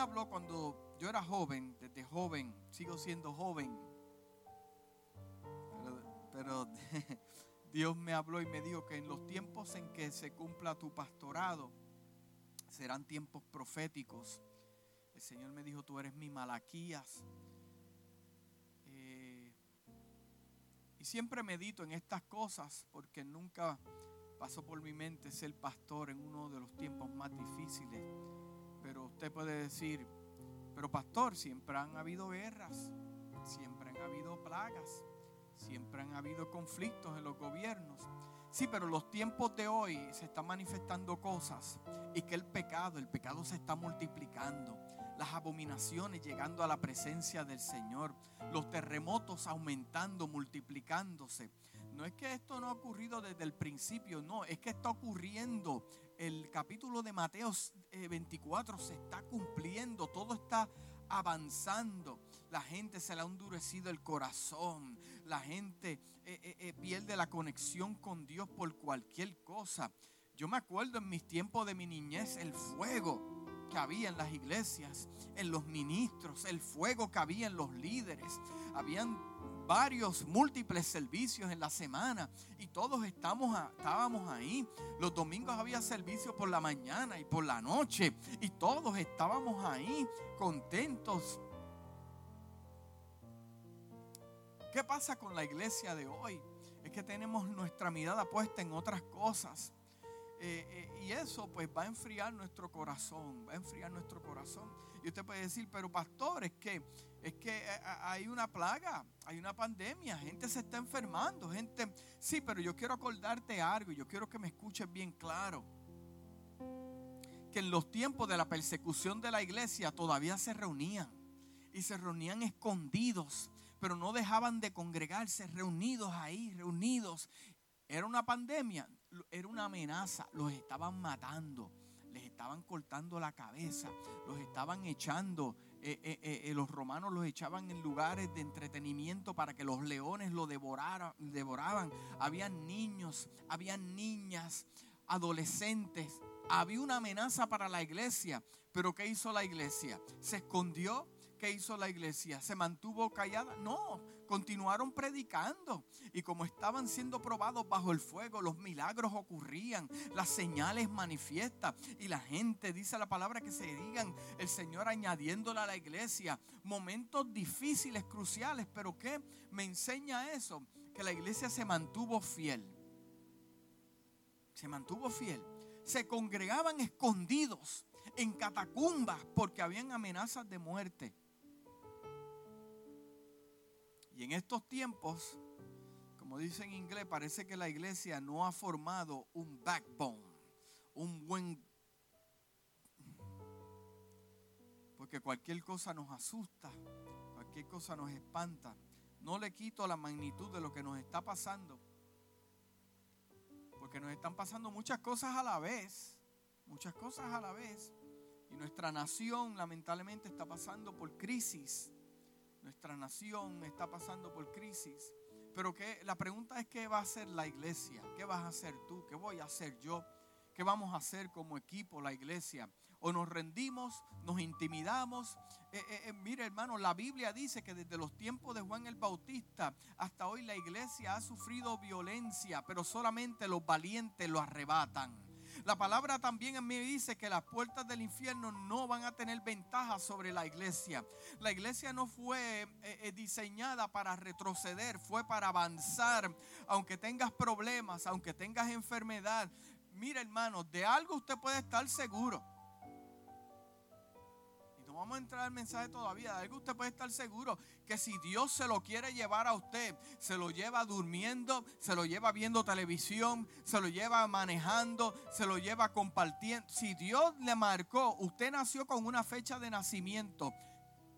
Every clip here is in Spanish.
habló cuando yo era joven, desde joven, sigo siendo joven. Pero, Dios me habló y me dijo que en los tiempos en que se cumpla tu pastorado, serán tiempos proféticos. El Señor me dijo, tú eres mi Malaquías. Eh, y siempre medito en estas cosas porque nunca pasó por mi mente ser pastor en uno de los tiempos más difíciles. Pero usted puede decir, pero pastor, siempre han habido guerras, siempre han habido plagas, siempre han habido conflictos en los gobiernos. Sí, pero los tiempos de hoy se están manifestando cosas y que el pecado, el pecado se está multiplicando. Las abominaciones llegando a la presencia del Señor. Los terremotos aumentando, multiplicándose. No es que esto no ha ocurrido desde el principio, no, es que está ocurriendo. El capítulo de Mateo 24 se está cumpliendo, todo está avanzando. La gente se le ha endurecido el corazón. La gente eh, eh, eh, pierde la conexión con Dios por cualquier cosa. Yo me acuerdo en mis tiempos de mi niñez el fuego que había en las iglesias, en los ministros, el fuego que había en los líderes. Habían varios, múltiples servicios en la semana y todos estamos estábamos ahí. Los domingos había servicio por la mañana y por la noche y todos estábamos ahí contentos. ¿Qué pasa con la iglesia de hoy? Es que tenemos nuestra mirada puesta en otras cosas. Eh, eh, y eso pues va a enfriar nuestro corazón, va a enfriar nuestro corazón. Y usted puede decir, pero pastor, es que, es que eh, hay una plaga, hay una pandemia, gente se está enfermando, gente... Sí, pero yo quiero acordarte algo, yo quiero que me escuches bien claro. Que en los tiempos de la persecución de la iglesia todavía se reunían y se reunían escondidos, pero no dejaban de congregarse, reunidos ahí, reunidos. Era una pandemia, era una amenaza, los estaban matando, les estaban cortando la cabeza, los estaban echando, eh, eh, eh, los romanos los echaban en lugares de entretenimiento para que los leones lo devoraran, devoraban. Habían niños, habían niñas, adolescentes. Había una amenaza para la iglesia, pero ¿qué hizo la iglesia? ¿Se escondió? ¿Qué hizo la iglesia? ¿Se mantuvo callada? No, continuaron predicando. Y como estaban siendo probados bajo el fuego, los milagros ocurrían, las señales manifiestas. Y la gente, dice la palabra que se digan, el Señor añadiéndole a la iglesia momentos difíciles, cruciales. Pero ¿qué me enseña eso? Que la iglesia se mantuvo fiel. Se mantuvo fiel. Se congregaban escondidos en catacumbas porque habían amenazas de muerte. Y en estos tiempos, como dice en inglés, parece que la iglesia no ha formado un backbone, un buen... Porque cualquier cosa nos asusta, cualquier cosa nos espanta. No le quito la magnitud de lo que nos está pasando. Porque nos están pasando muchas cosas a la vez. Muchas cosas a la vez. Y nuestra nación lamentablemente está pasando por crisis. Nuestra nación está pasando por crisis. Pero que, la pregunta es qué va a hacer la iglesia, qué vas a hacer tú, qué voy a hacer yo, qué vamos a hacer como equipo la iglesia. O nos rendimos, nos intimidamos. Eh, eh, eh, mire hermano, la Biblia dice que desde los tiempos de Juan el Bautista hasta hoy la iglesia ha sufrido violencia, pero solamente los valientes lo arrebatan. La palabra también mí dice que las puertas del infierno no van a tener ventaja sobre la iglesia. La iglesia no fue eh, eh, diseñada para retroceder, fue para avanzar. Aunque tengas problemas, aunque tengas enfermedad. Mira hermano, de algo usted puede estar seguro vamos a entrar al mensaje todavía. De algo usted puede estar seguro que si Dios se lo quiere llevar a usted, se lo lleva durmiendo, se lo lleva viendo televisión, se lo lleva manejando, se lo lleva compartiendo. Si Dios le marcó, usted nació con una fecha de nacimiento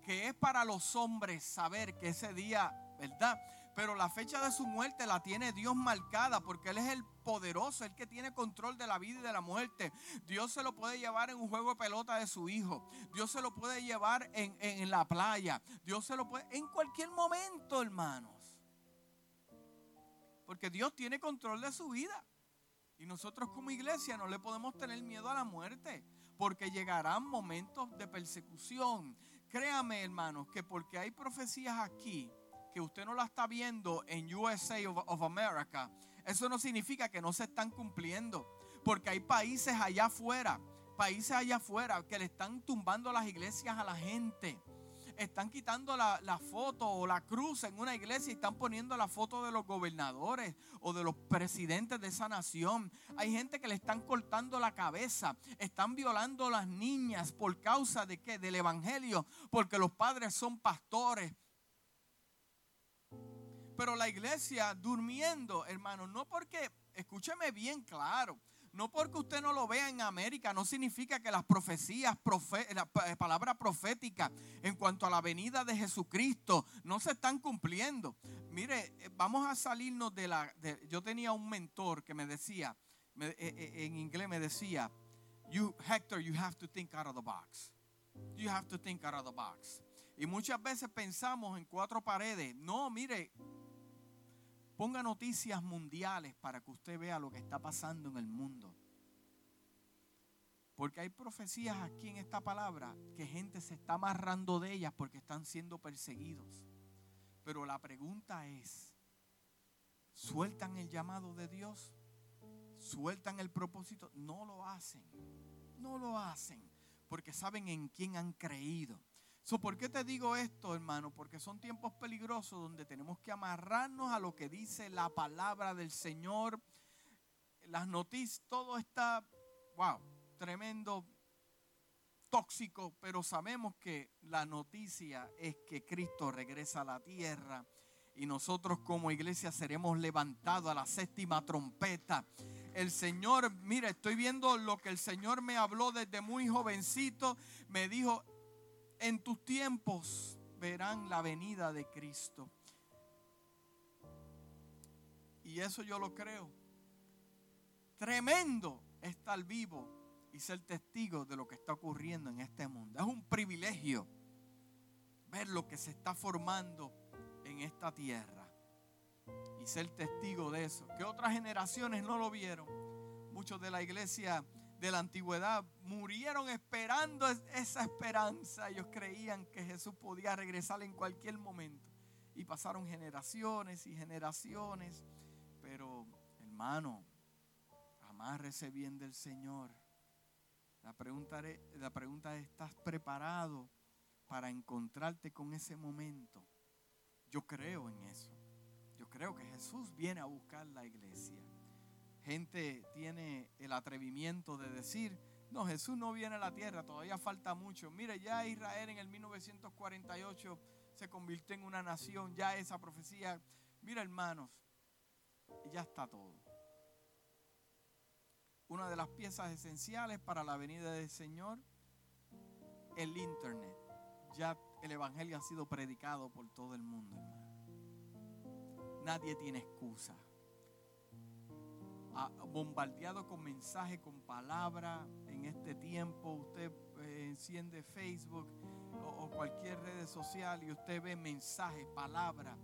que es para los hombres saber que ese día, ¿verdad? Pero la fecha de su muerte la tiene Dios marcada porque Él es el poderoso, el que tiene control de la vida y de la muerte. Dios se lo puede llevar en un juego de pelota de su hijo. Dios se lo puede llevar en, en la playa. Dios se lo puede en cualquier momento, hermanos. Porque Dios tiene control de su vida. Y nosotros como iglesia no le podemos tener miedo a la muerte. porque llegarán momentos de persecución. Créame, hermanos, que porque hay profecías aquí que usted no la está viendo en USA of, America, eso no significa que no se están cumpliendo. Porque hay países allá afuera, países allá afuera que le están tumbando las iglesias a la gente están quitando la, foto o la cruz en una iglesia y están poniendo la foto de los gobernadores o de los presidentes de esa nación. Hay gente que le están cortando la cabeza, están violando a las niñas por causa de qué? Del evangelio, porque los padres son pastores. Pero la iglesia durmiendo, hermano, no porque, escúcheme bien claro, no porque usted no lo vea en América, no significa que las profecías, la palabra profética en cuanto a la venida de Jesucristo no se están cumpliendo. Mire, eh, vamos a salirnos de la... yo tenía un mentor que me decía, eh, eh, en inglés me decía, you, Hector, you have to think out of the box. You have to think out of the box. Y muchas veces pensamos en cuatro paredes. No, mire, Ponga noticias mundiales para que usted vea lo que está pasando en el mundo. Porque hay profecías aquí en esta palabra que gente se está amarrando de ellas porque están siendo perseguidos. Pero la pregunta es, ¿sueltan el llamado de Dios? ¿Sueltan el propósito? No lo hacen. No lo hacen porque saben en quién han creído. ¿Por qué te digo esto, hermano? Porque son tiempos peligrosos donde tenemos que amarrarnos a lo que dice la palabra del Señor. Las noticias, todo está, wow, tremendo, tóxico, pero sabemos que la noticia es que Cristo regresa a la tierra y nosotros como iglesia seremos levantados a la séptima trompeta. El Señor, mira, estoy viendo lo que el Señor me habló desde muy jovencito. Me dijo, en tus tiempos verán la venida de Cristo. Y eso yo lo creo. Tremendo estar vivo y ser testigo de lo que está ocurriendo en este mundo. Es un privilegio ver lo que se está formando en esta tierra y ser testigo de eso. Que otras generaciones no lo vieron. Muchos de la iglesia de la antigüedad murieron esperando esa esperanza. Ellos creían que Jesús podía regresar en cualquier momento. Y pasaron generaciones y generaciones. Pero, hermano, amárrese bien del Señor. La pregunta, la pregunta es, ¿estás preparado para encontrarte con ese momento? Yo creo en eso. Yo creo que Jesús viene a buscar la iglesia gente tiene el atrevimiento de decir, no, Jesús no viene a la tierra, todavía falta mucho. Mire, ya Israel en el 1948 se convirtió en una nación, ya esa profecía, mira hermanos, ya está todo. Una de las piezas esenciales para la venida del Señor, el Internet. Ya el Evangelio ha sido predicado por todo el mundo, hermano. Nadie tiene excusa bombardeado con mensajes, con palabras en este tiempo. Usted eh, enciende Facebook o, cualquier red social y usted ve mensajes, palabras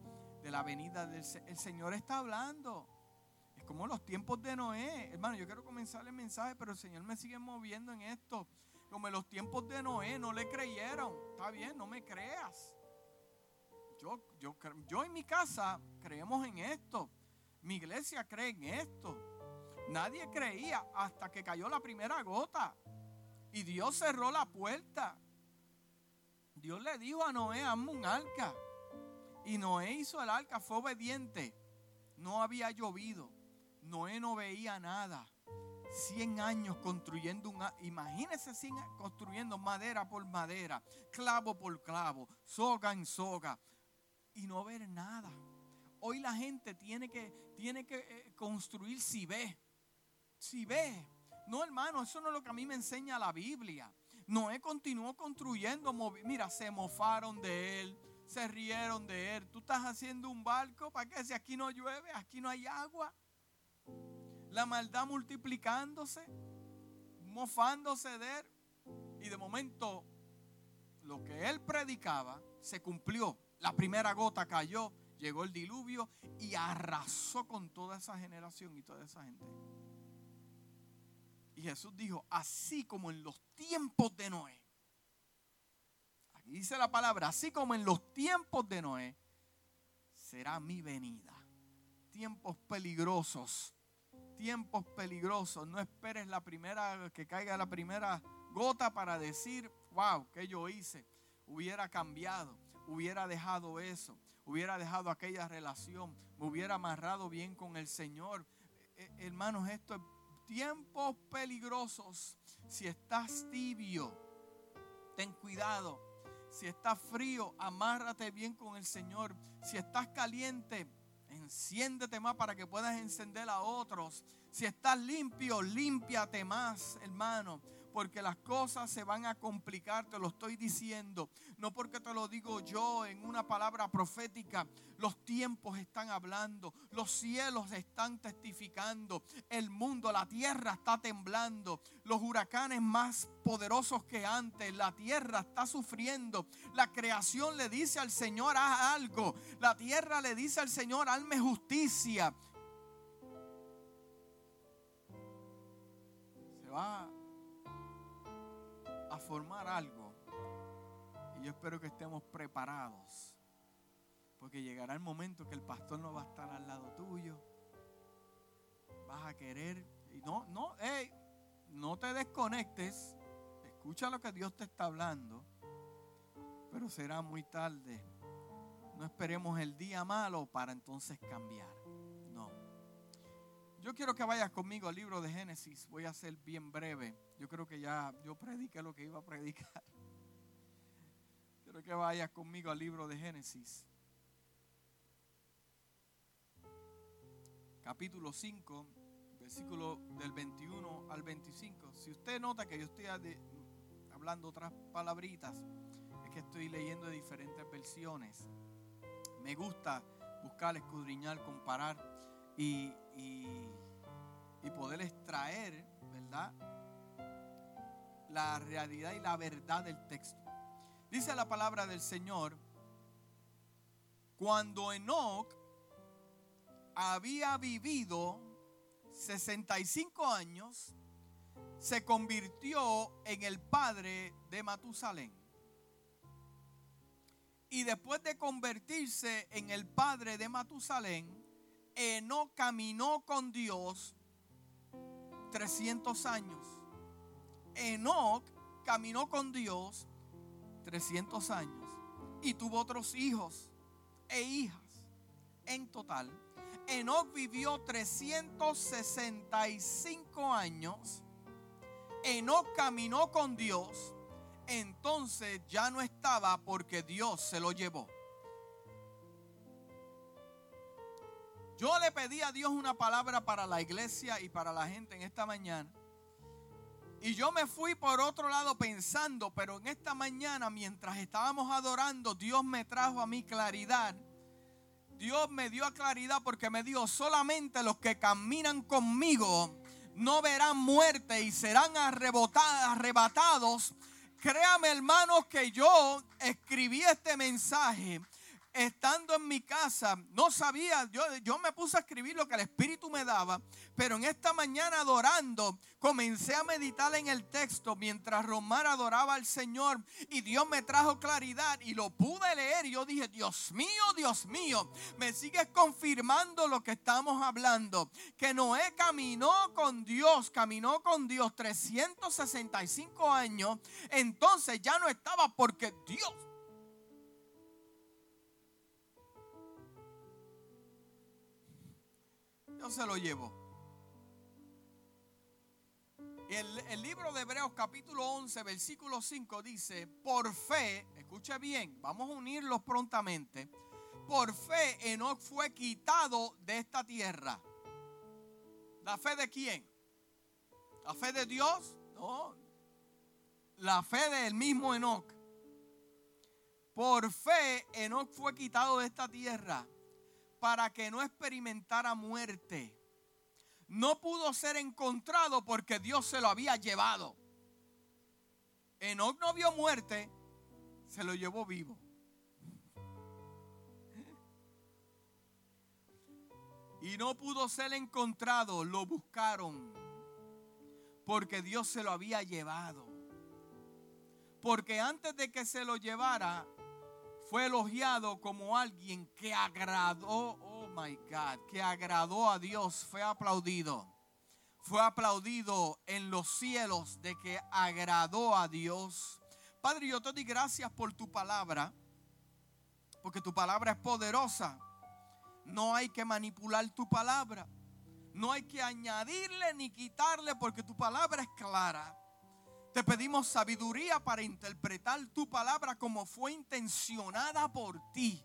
de la venida del El Señor está hablando. Es como los tiempos de Noé. Hermano, yo quiero comenzar el mensaje, pero el Señor me sigue moviendo en esto. Como en los tiempos de Noé, no le creyeron. Está bien, no me creas. Yo, yo, yo en mi casa creemos en esto. Mi iglesia cree en esto. Nadie creía hasta que cayó la primera gota. Y Dios cerró la puerta. Dios le dijo a Noé, hazme un arca. Y Noé hizo el arca, fue obediente. No había llovido. Noé no veía nada. Cien años construyendo un imagínese 100 construyendo madera por madera, clavo por clavo, soga en soga y no ver nada. Hoy la gente tiene que, tiene que eh, construir si ve. Si ve, no hermano, eso no es lo que a mí me enseña la Biblia. Noé continuó construyendo, mira, se mofaron de él, se rieron de él. Tú estás haciendo un barco para que si aquí no llueve, aquí no hay agua. La maldad multiplicándose, mofándose de él. Y de momento, lo que él predicaba se cumplió. La primera gota cayó, llegó el diluvio y arrasó con toda esa generación y toda esa gente. Y Jesús dijo, así como en los tiempos de Noé. Aquí dice la palabra, así como en los tiempos de Noé, será mi venida. Tiempos peligrosos, tiempos peligrosos. No esperes la primera, que caiga la primera gota para decir, wow, que yo hice. Hubiera cambiado, hubiera dejado eso, hubiera dejado aquella relación, me hubiera amarrado bien con el Señor. Eh, eh, hermanos, esto es tiempos peligrosos. Si estás tibio, ten cuidado. Si estás frío, amárrate bien con el Señor. Si estás caliente, enciéndete más para que puedas encender a otros. Si estás limpio, límpiate más, hermano porque las cosas se van a complicar, te lo estoy diciendo. No porque te lo digo yo en una palabra profética. Los tiempos están hablando, los cielos están testificando, el mundo, la tierra está temblando, los huracanes más poderosos que antes, la tierra está sufriendo, la creación le dice al Señor, haz algo, la tierra le dice al Señor, hazme justicia. Se va formar algo. Y yo espero que estemos preparados. Porque llegará el momento que el pastor no va a estar al lado tuyo. Vas a querer. Y no, no, hey, no te desconectes. Escucha lo que Dios te está hablando. Pero será muy tarde. No esperemos el día malo para entonces cambiar. Yo quiero que vayas conmigo al libro de Génesis. Voy a ser bien breve. Yo creo que ya yo prediqué lo que iba a predicar. Quiero que vayas conmigo al libro de Génesis. Capítulo 5, versículo del 21 al 25. Si usted nota que yo estoy hablando otras palabritas, es que estoy leyendo diferentes versiones. Me gusta buscar, escudriñar, comparar y, y, y poder extraer, ¿verdad? la realidad y la verdad del texto. Dice la palabra del Señor, cuando Enoch había vivido 65 años, se convirtió en el padre de Matusalén. Y después de convertirse en el padre de Matusalén, Enoch caminó con Dios 300 años. Enoch caminó con Dios 300 años y tuvo otros hijos e hijas. En total, Enoch vivió 365 años. Enoch caminó con Dios. Entonces ya no estaba porque Dios se lo llevó. Yo le pedí a Dios una palabra para la iglesia y para la gente en esta mañana. Y yo me fui por otro lado pensando, pero en esta mañana mientras estábamos adorando, Dios me trajo a mí claridad. Dios me dio claridad porque me dijo, solamente los que caminan conmigo no verán muerte y serán arrebatados. Créame hermanos que yo escribí este mensaje estando en mi casa, no sabía, yo, yo me puse a escribir lo que el Espíritu me daba, pero en esta mañana adorando, comencé a meditar en el texto mientras Romar adoraba al Señor y Dios me trajo claridad y lo pude leer y yo dije, Dios mío, Dios mío, me sigues confirmando lo que estamos hablando, que Noé caminó con Dios, caminó con Dios 365 años, entonces ya no estaba porque Dios se lo llevo. El, el, libro de Hebreos capítulo 11, versículo 5 dice, por fe, escuche bien, vamos a unirlos prontamente, por fe Enoch fue quitado de esta tierra. ¿La fe de quién? ¿La fe de Dios? No. La fe del mismo Enoch. Por fe Enoch fue quitado de esta tierra para que no experimentara muerte. No pudo ser encontrado porque Dios se lo había llevado. Enoch no vio muerte, se lo llevó vivo. Y no pudo ser encontrado, lo buscaron. porque Dios se lo había llevado. Porque antes de que se lo llevara, fue elogiado como alguien que agradó, oh my God, que agradó a Dios, fue aplaudido. Fue aplaudido en los cielos de que agradó a Dios. Padre, yo te doy gracias por tu palabra, porque tu palabra es poderosa. No hay que manipular tu palabra. No hay que añadirle ni quitarle porque tu palabra es clara. Te pedimos sabiduría para interpretar tu palabra como fue intencionada por ti.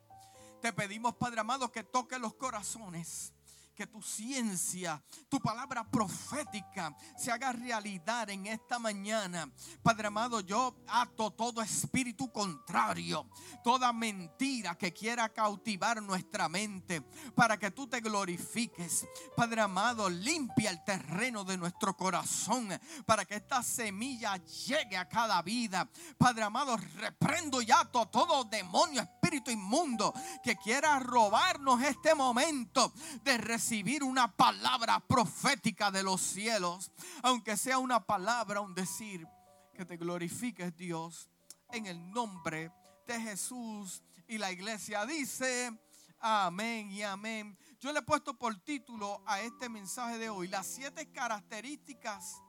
Te pedimos, Padre amado, que toque los corazones que tu ciencia, tu palabra profética se haga realidad en esta mañana. Padre amado, yo ato todo espíritu contrario, toda mentira que quiera cautivar nuestra mente para que tú te glorifiques. Padre amado, limpia el terreno de nuestro corazón para que esta semilla llegue a cada vida. Padre amado, reprendo y ato todo demonio, espíritu inmundo que quiera robarnos este momento de recibir una palabra profética de los cielos, aunque sea una palabra, un decir, que te glorifiques Dios en el nombre de Jesús. Y la iglesia dice, amén y amén. Yo le he puesto por título a este mensaje de hoy las siete características,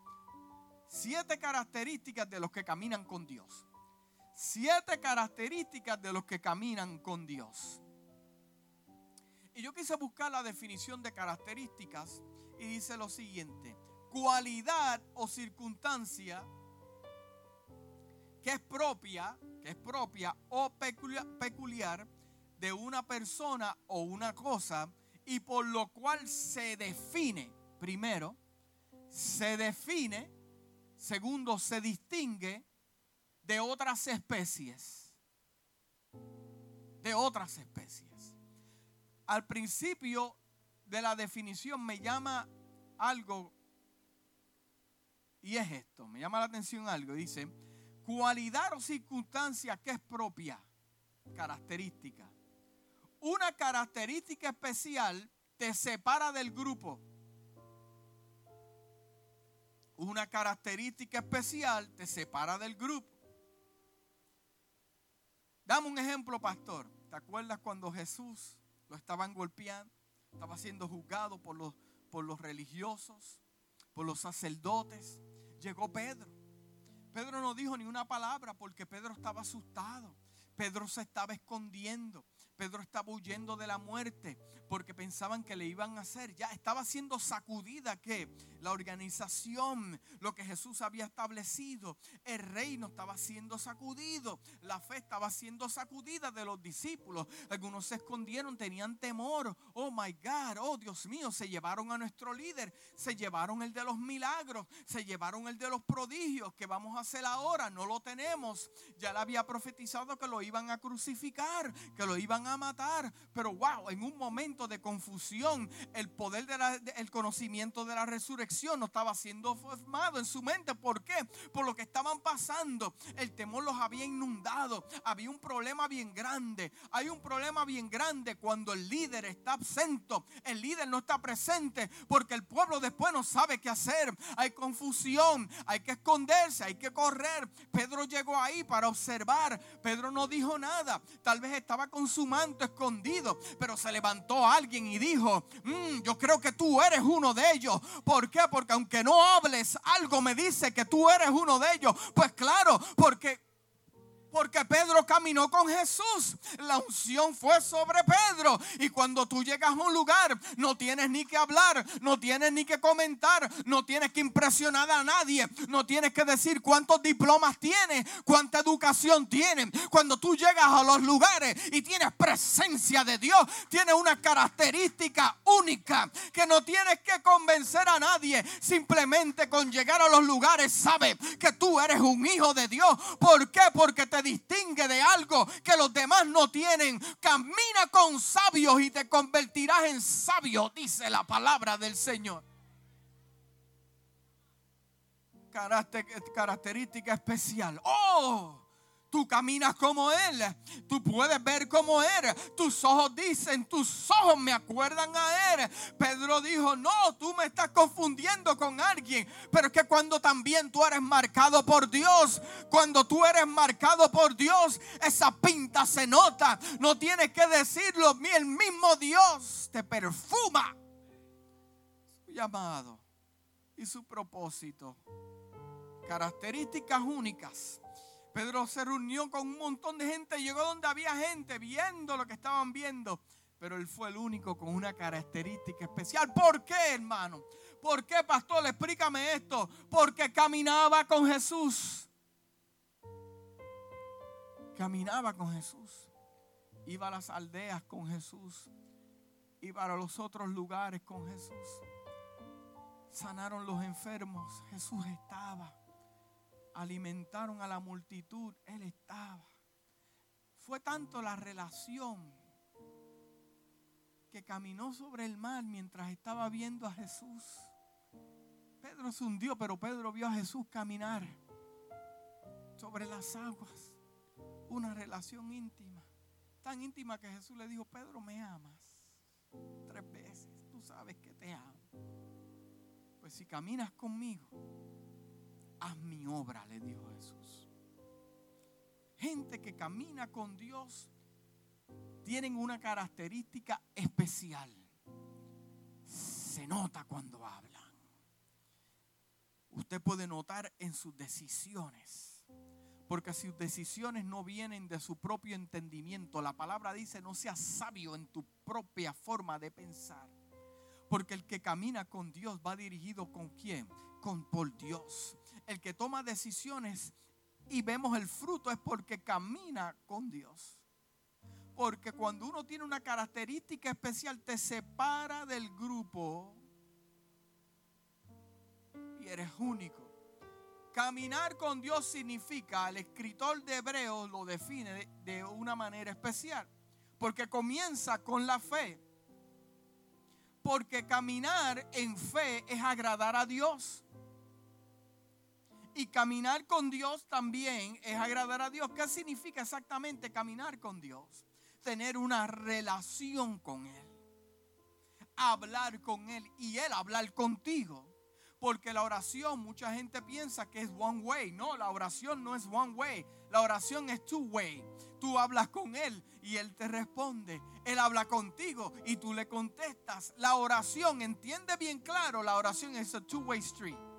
siete características de los que caminan con Dios. Siete características de los que caminan con Dios. Y yo quise buscar la definición de características y dice lo siguiente, cualidad o circunstancia que es propia, que es propia o peculiar de una persona o una cosa y por lo cual se define, primero, se define, segundo, se distingue de otras especies, de otras especies al principio de la definición me llama algo, y es esto, me llama la atención algo, dice, cualidad o circunstancia que es propia, característica. Una característica especial te separa del grupo. Una característica especial te separa del grupo. Dame un ejemplo, pastor. ¿Te acuerdas cuando Jesús estaban golpeando, estaba siendo juzgado por los, por los religiosos, por los sacerdotes. Llegó Pedro. Pedro no dijo ni una palabra porque Pedro estaba asustado. Pedro se estaba escondiendo. Pedro estaba huyendo de la muerte porque pensaban que le iban a hacer. Ya estaba siendo sacudida que la organización, lo que Jesús había establecido, el reino estaba siendo sacudido, la fe estaba siendo sacudida de los discípulos. Algunos se escondieron, tenían temor. Oh my God, oh Dios mío, se llevaron a nuestro líder, se llevaron el de los milagros, se llevaron el de los prodigios que vamos a hacer ahora, no lo tenemos. Ya le había profetizado que lo iban a crucificar, que lo iban a matar. Pero wow, en un momento de confusión, el poder del conocimiento de la resurrección no estaba siendo formado en su mente. ¿Por qué? Por lo que estaban pasando. El temor los había inundado. Había un problema bien grande. Hay un problema bien grande cuando el líder está absento. El líder no está presente porque el pueblo después no sabe qué hacer. Hay confusión. Hay que esconderse. Hay que correr. Pedro llegó ahí para observar. Pedro no dijo nada. Tal vez estaba con su manto escondido. Pero se levantó alguien y dijo, mm, yo creo que tú eres uno de ellos. ¿Por qué? Porque aunque no hables, algo me dice que tú eres uno de ellos. Pues claro, porque porque Pedro caminó con Jesús. La unción fue sobre Pedro. Y cuando tú llegas a un lugar, no tienes ni que hablar, no tienes ni que comentar, no tienes que impresionar a nadie, no tienes que decir cuántos diplomas tienes, cuánta educación tienes. Cuando tú llegas a los lugares y tienes presencia de Dios, tienes una característica única que no tienes que convencer a nadie. Simplemente con llegar a los lugares, sabe que tú eres un hijo de Dios. ¿Por qué? Porque te distingue de algo que los demás no tienen. Camina con sabios y te convertirás en sabio, dice la palabra del Señor. Característica especial. Oh, tú caminas como Él, tú puedes ver como Él, tus ojos dicen, tus ojos me acuerdan a Él. Pedro dijo, no, tú me estás confundiendo con alguien, pero es que cuando también tú eres marcado por Dios, cuando tú eres marcado por Dios, esa pinta se nota, no tienes que decirlo, el mismo Dios te perfuma. Su llamado y su propósito, características únicas Pedro se reunió con un montón de gente, llegó donde había gente viendo lo que estaban viendo, pero él fue el único con una característica especial. ¿Por qué, hermano? ¿Por qué, pastor? Explícame esto. Porque caminaba con Jesús. Caminaba con Jesús. Iba a las aldeas con Jesús. Iba a los otros lugares con Jesús. Sanaron los enfermos. Jesús estaba alimentaron a la multitud, Él estaba. Fue tanto la relación que caminó sobre el mar mientras estaba viendo a Jesús. Pedro se hundió, pero Pedro vio a Jesús caminar sobre las aguas. Una relación íntima, tan íntima que Jesús le dijo, Pedro, me amas. Tres veces, tú sabes que te amo. Pues si caminas conmigo, haz mi obra, le dijo Jesús. Gente que camina con Dios tienen una característica especial. Se nota cuando hablan. Usted puede notar en sus decisiones. Porque sus decisiones no vienen de su propio entendimiento. La palabra dice, no seas sabio en tu propia forma de pensar. Porque el que camina con Dios va dirigido con quién? Con por Dios el que toma decisiones y vemos el fruto es porque camina con Dios. Porque cuando uno tiene una característica especial te separa del grupo y eres único. Caminar con Dios significa, el escritor de Hebreos lo define de, una manera especial, porque comienza con la fe. Porque caminar en fe es agradar a Dios. Y caminar con Dios también es agradar a Dios. ¿Qué significa exactamente caminar con Dios? Tener una relación con Él. Hablar con Él y Él hablar contigo. Porque la oración, mucha gente piensa que es one way. No, la oración no es one way. La oración es two way. Tú hablas con Él y Él te responde. Él habla contigo y tú le contestas. La oración, entiende bien claro, la oración es a two way street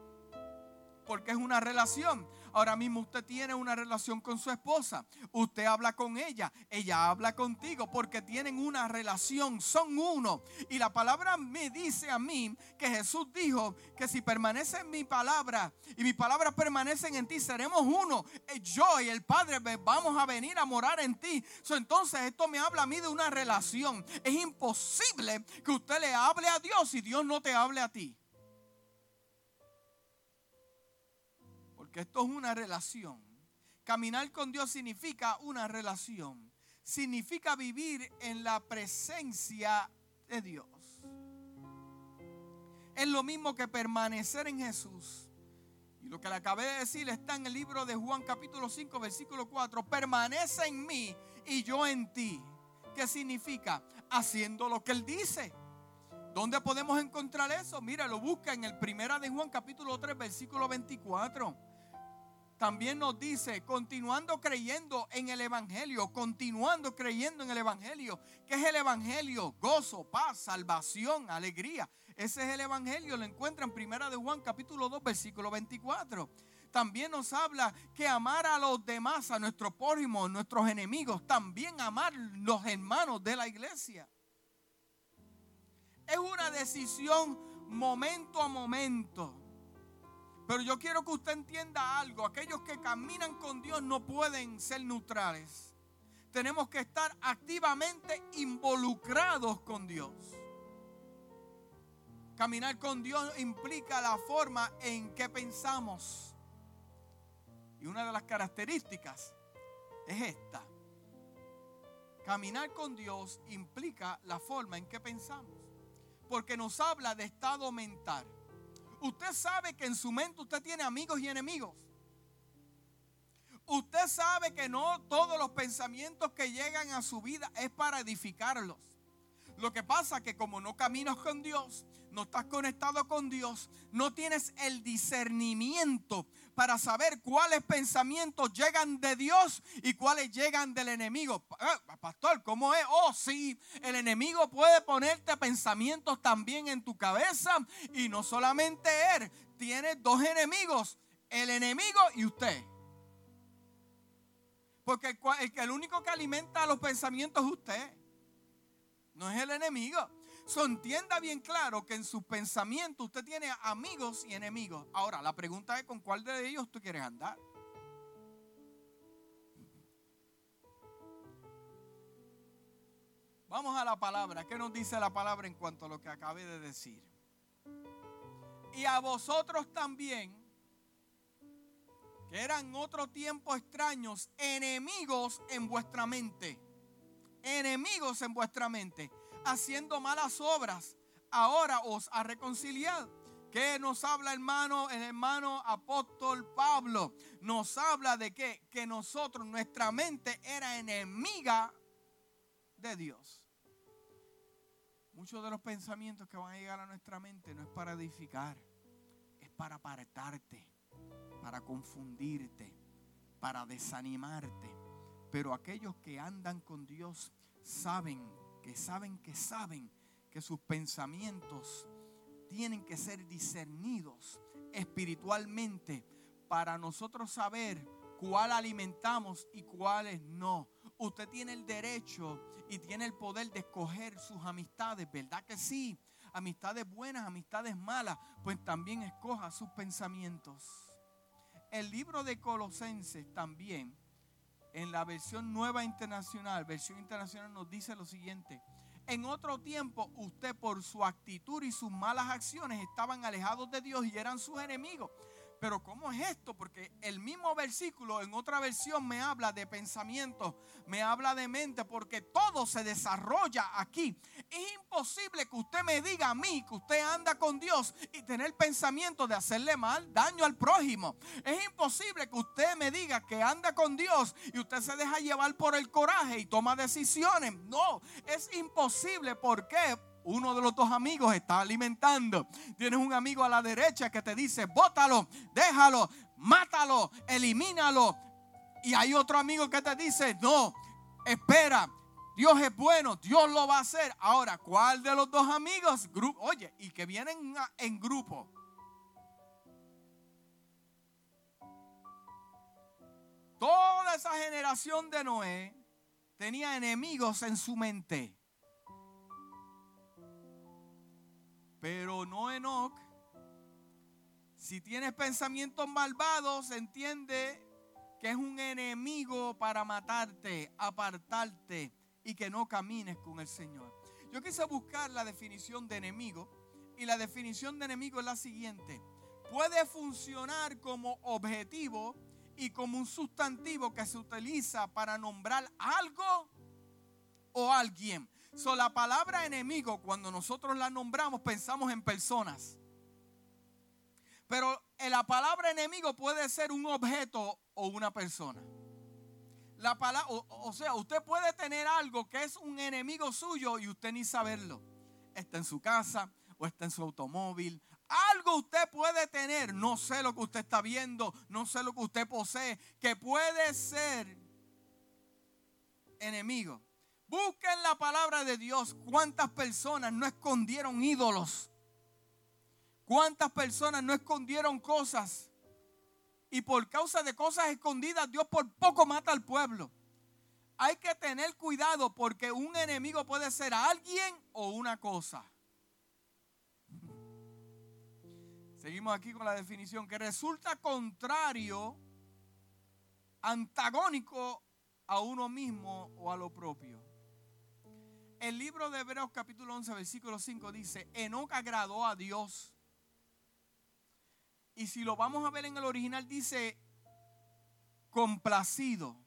porque es una relación. Ahora mismo usted tiene una relación con su esposa. Usted habla con ella. Ella habla contigo porque tienen una relación. Son uno. Y la palabra me dice a mí que Jesús dijo que si permanece en mi palabra y mis palabras permanecen en ti, seremos uno. Eh, yo y el Padre vamos a venir a morar en ti. entonces esto me habla a mí de una relación. Es imposible que usted le hable a Dios y Dios no te hable a ti. Que esto es una relación. Caminar con Dios significa una relación. Significa vivir en la presencia de Dios. Es lo mismo que permanecer en Jesús. Y lo que le acabé de decir está en el libro de Juan capítulo 5 versículo 4. Permanece en mí y yo en ti. ¿Qué significa? Haciendo lo que Él dice. ¿Dónde podemos encontrar eso? Mira, lo busca en el primera de Juan capítulo 3 versículo 24 también nos dice, continuando creyendo en el Evangelio, continuando creyendo en el Evangelio. ¿Qué es el Evangelio? Gozo, paz, salvación, alegría. Ese es el Evangelio, lo encuentra en Primera de Juan capítulo 2 versículo 24. También nos habla que amar a los demás, a nuestros prójimos, nuestros enemigos, también amar los hermanos de la iglesia. Es una decisión momento a momento. Pero yo quiero que usted entienda algo. Aquellos que caminan con Dios no pueden ser neutrales. Tenemos que estar activamente involucrados con Dios. Caminar con Dios implica la forma en que pensamos. Y una de las características es esta. Caminar con Dios implica la forma en que pensamos. Porque nos habla de estado mental. Usted sabe que en su mente usted tiene amigos y enemigos. Usted sabe que no todos los pensamientos que llegan a su vida es para edificarlos. Lo que pasa es que como no caminas con Dios, no estás conectado con Dios, no tienes el discernimiento para saber cuáles pensamientos llegan de Dios y cuáles llegan del enemigo. Ah, pastor, ¿cómo es? Oh, sí, el enemigo puede ponerte pensamientos también en tu cabeza y no solamente él, tiene dos enemigos, el enemigo y usted. Porque el, el único que alimenta los pensamientos es usted no es el enemigo. So, entienda bien claro que en sus pensamientos usted tiene amigos y enemigos. Ahora, la pregunta es con cuál de ellos tú quieres andar. Vamos a la palabra. ¿Qué nos dice la palabra en cuanto a lo que acabé de decir? Y a vosotros también, que eran otro tiempo extraños, enemigos en vuestra mente enemigos en vuestra mente, haciendo malas obras. Ahora os ha reconciliado. ¿Qué nos habla hermano, el hermano apóstol Pablo? Nos habla de que, que nosotros, nuestra mente era enemiga de Dios. Muchos de los pensamientos que van a llegar a nuestra mente no es para edificar, es para apartarte, para confundirte, para desanimarte. Pero aquellos que andan con Dios saben, que saben, que saben que sus pensamientos tienen que ser discernidos espiritualmente para nosotros saber cuál alimentamos y cuáles no. Usted tiene el derecho y tiene el poder de escoger sus amistades, ¿verdad que sí? Amistades buenas, amistades malas, pues también escoja sus pensamientos. El libro de Colosenses también en la versión nueva internacional, versión internacional nos dice lo siguiente. En otro tiempo usted por su actitud y sus malas acciones estaban alejados de Dios y eran sus enemigos. Pero ¿cómo es esto? Porque el mismo versículo en otra versión me habla de pensamiento, me habla de mente, porque todo se desarrolla aquí. Es imposible que usted me diga a mí que usted anda con Dios y tener pensamiento de hacerle mal, daño al prójimo. Es imposible que usted me diga que anda con Dios y usted se deja llevar por el coraje y toma decisiones. No, es imposible. ¿Por qué? Uno de los dos amigos está alimentando. Tienes un amigo a la derecha que te dice, bótalo, déjalo, mátalo, elimínalo. Y hay otro amigo que te dice, no, espera, Dios es bueno, Dios lo va a hacer. Ahora, ¿cuál de los dos amigos? Oye, y que vienen en grupo. Toda esa generación de Noé tenía enemigos en su mente. Pero no Enoch. Si tienes pensamientos malvados, entiende que es un enemigo para matarte, apartarte y que no camines con el Señor. Yo quise buscar la definición de enemigo y la definición de enemigo es la siguiente. Puede funcionar como objetivo y como un sustantivo que se utiliza para nombrar algo o alguien. So, la palabra enemigo, cuando nosotros la nombramos, pensamos en personas. Pero la palabra enemigo puede ser un objeto o una persona. La palabra, o, sea, usted puede tener algo que es un enemigo suyo y usted ni saberlo. Está en su casa o está en su automóvil. Algo usted puede tener, no sé lo que usted está viendo, no sé lo que usted posee, que puede ser enemigo. Busquen la palabra de Dios. ¿Cuántas personas no escondieron ídolos? ¿Cuántas personas no escondieron cosas? Y por causa de cosas escondidas, Dios por poco mata al pueblo. Hay que tener cuidado porque un enemigo puede ser alguien o una cosa. Seguimos aquí con la definición que resulta contrario, antagónico a uno mismo o a lo propio. El libro de Hebreos capítulo 11 versículo 5 dice, Enoch agradó a Dios. Y si lo vamos a ver en el original dice, complacido.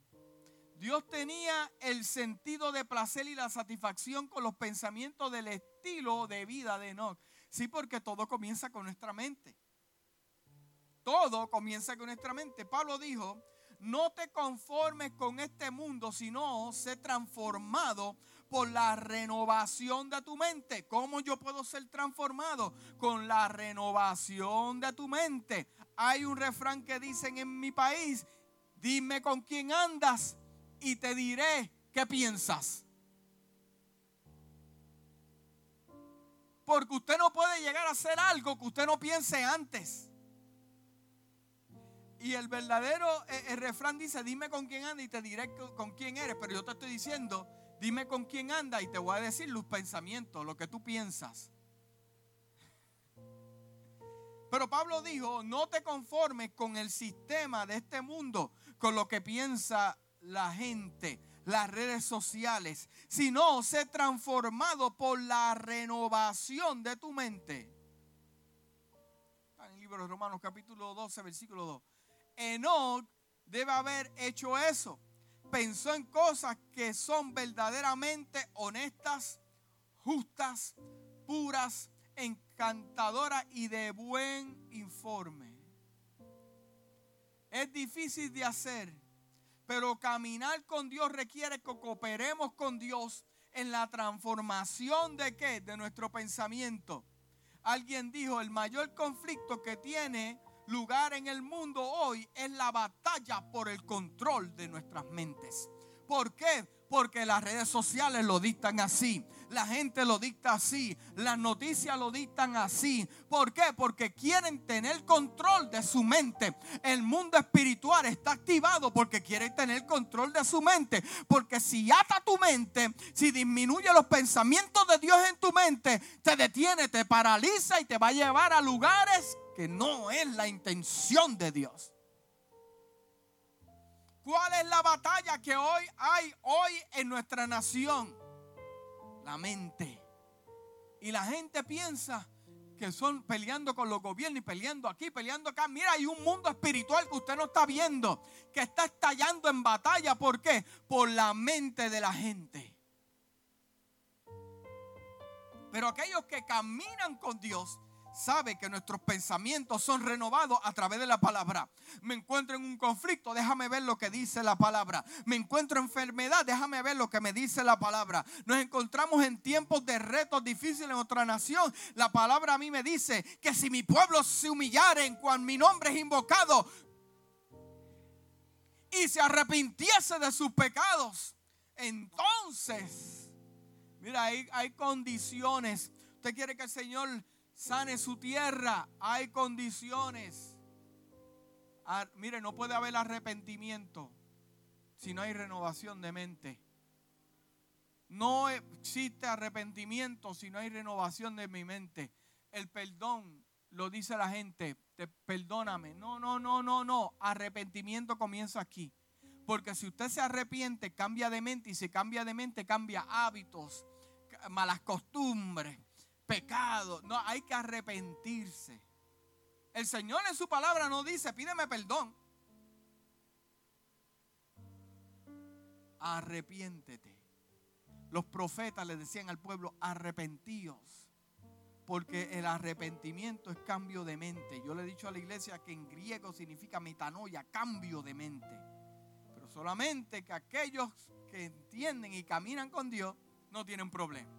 Dios tenía el sentido de placer y la satisfacción con los pensamientos del estilo de vida de Enoch. Sí, porque todo comienza con nuestra mente. Todo comienza con nuestra mente. Pablo dijo, no te conformes con este mundo, sino sé transformado por la renovación de tu mente. ¿Cómo yo puedo ser transformado? Con la renovación de tu mente. Hay un refrán que dicen en mi país, dime con quién andas y te diré qué piensas. Porque usted no puede llegar a hacer algo que usted no piense antes. Y el verdadero eh, el refrán dice, dime con quién anda y te diré con quién eres. Pero yo te estoy diciendo, dime con quién anda y te voy a decir los pensamientos, lo que tú piensas. Pero Pablo dijo, no te conformes con el sistema de este mundo, con lo que piensa la gente, las redes sociales, sino sé transformado por la renovación de tu mente. Está en el libro de Romanos capítulo 12, versículo 2. Enoch debe haber hecho eso. Pensó en cosas que son verdaderamente honestas, justas, puras, encantadoras y de buen informe. Es difícil de hacer, pero caminar con Dios requiere que cooperemos con Dios en la transformación de qué? De nuestro pensamiento. Alguien dijo, el mayor conflicto que tiene lugar en el mundo hoy es la batalla por el control de nuestras mentes. ¿Por qué? Porque las redes sociales lo dictan así. La gente lo dicta así. Las noticias lo dictan así. ¿Por qué? Porque quieren tener control de su mente. El mundo espiritual está activado porque quiere tener control de su mente. Porque si ata tu mente, si disminuye los pensamientos de Dios en tu mente, te detiene, te paraliza y te va a llevar a lugares que no es la intención de Dios. ¿Cuál es la batalla que hoy hay hoy en nuestra nación? La mente. Y la gente piensa que son peleando con los gobiernos y peleando aquí, peleando acá. Mira, hay un mundo espiritual que usted no está viendo, que está estallando en batalla. ¿Por qué? Por la mente de la gente. Pero aquellos que caminan con Dios sabe que nuestros pensamientos son renovados a través de la palabra. Me encuentro en un conflicto, déjame ver lo que dice la palabra. Me encuentro en enfermedad, déjame ver lo que me dice la palabra. Nos encontramos en tiempos de retos difíciles en nuestra nación. La palabra a mí me dice que si mi pueblo se humillare en cuan mi nombre es invocado y se arrepintiese de sus pecados, entonces, mira, hay, hay condiciones. Usted quiere que el Señor sane su tierra, hay condiciones. mire, no puede haber arrepentimiento si no hay renovación de mente. No existe arrepentimiento si no hay renovación de mi mente. El perdón, lo dice la gente, te, perdóname. No, no, no, no, no. Arrepentimiento comienza aquí. Porque si usted se arrepiente, cambia de mente y si cambia de mente, cambia hábitos, malas costumbres pecado. No, hay que arrepentirse. El Señor en su palabra no dice, pídeme perdón. Arrepiéntete. Los profetas le decían al pueblo, arrepentíos. Porque el arrepentimiento es cambio de mente. Yo le he dicho a la iglesia que en griego significa metanoia, cambio de mente. Pero solamente que aquellos que entienden y caminan con Dios no tienen problema.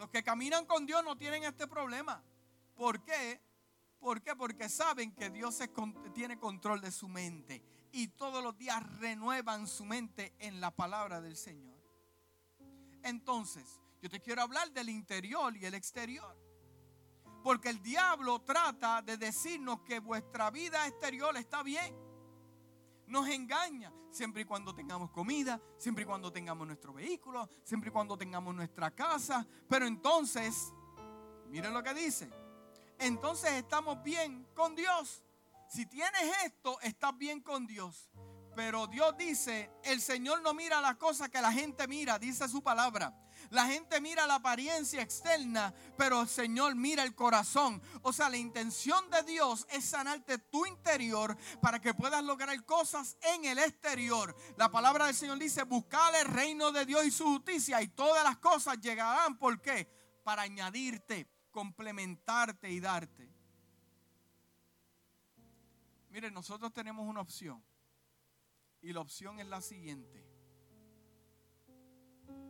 Los que caminan con Dios no tienen este problema. ¿Por qué? ¿Por qué? Porque saben que Dios tiene control de su mente y todos los días renuevan su mente en la palabra del Señor. Entonces, yo te quiero hablar del interior y el exterior. Porque el diablo trata de decirnos que vuestra vida exterior está bien nos engaña. Siempre y cuando tengamos comida, siempre y cuando tengamos nuestro vehículo, siempre y cuando tengamos nuestra casa. Pero entonces, miren lo que dice. Entonces estamos bien con Dios. Si tienes esto, estás bien con Dios. Pero Dios dice, el Señor no mira las cosas que la gente mira, dice su palabra. La gente mira la apariencia externa, pero el Señor mira el corazón. O sea, la intención de Dios es sanarte tu interior para que puedas lograr cosas en el exterior. La palabra del Señor dice, buscar el reino de Dios y su justicia y todas las cosas llegarán. ¿Por qué? Para añadirte, complementarte y darte. Miren, nosotros tenemos una opción. Y la opción es la siguiente.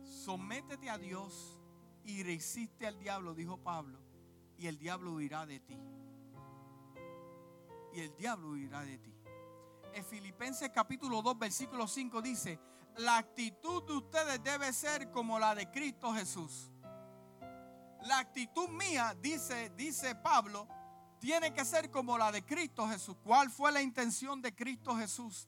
Sométete a Dios y resiste al diablo, dijo Pablo, y el diablo huirá de ti. Y el diablo huirá de ti. En Filipenses capítulo 2, versículo 5 dice, la actitud de ustedes debe ser como la de Cristo Jesús. La actitud mía, dice, dice Pablo, tiene que ser como la de Cristo Jesús. ¿Cuál fue la intención de Cristo Jesús?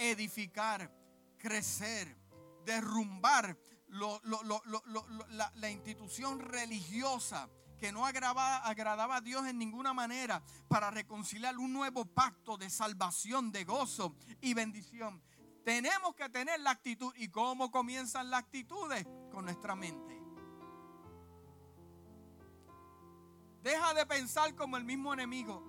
Edificar, crecer, derrumbar la, institución religiosa que no agradaba, a Dios en ninguna manera para reconciliar un nuevo pacto de salvación, de gozo y bendición. Tenemos que tener la actitud. ¿Y cómo comienzan las actitudes? Con nuestra mente. Deja de pensar como el mismo enemigo.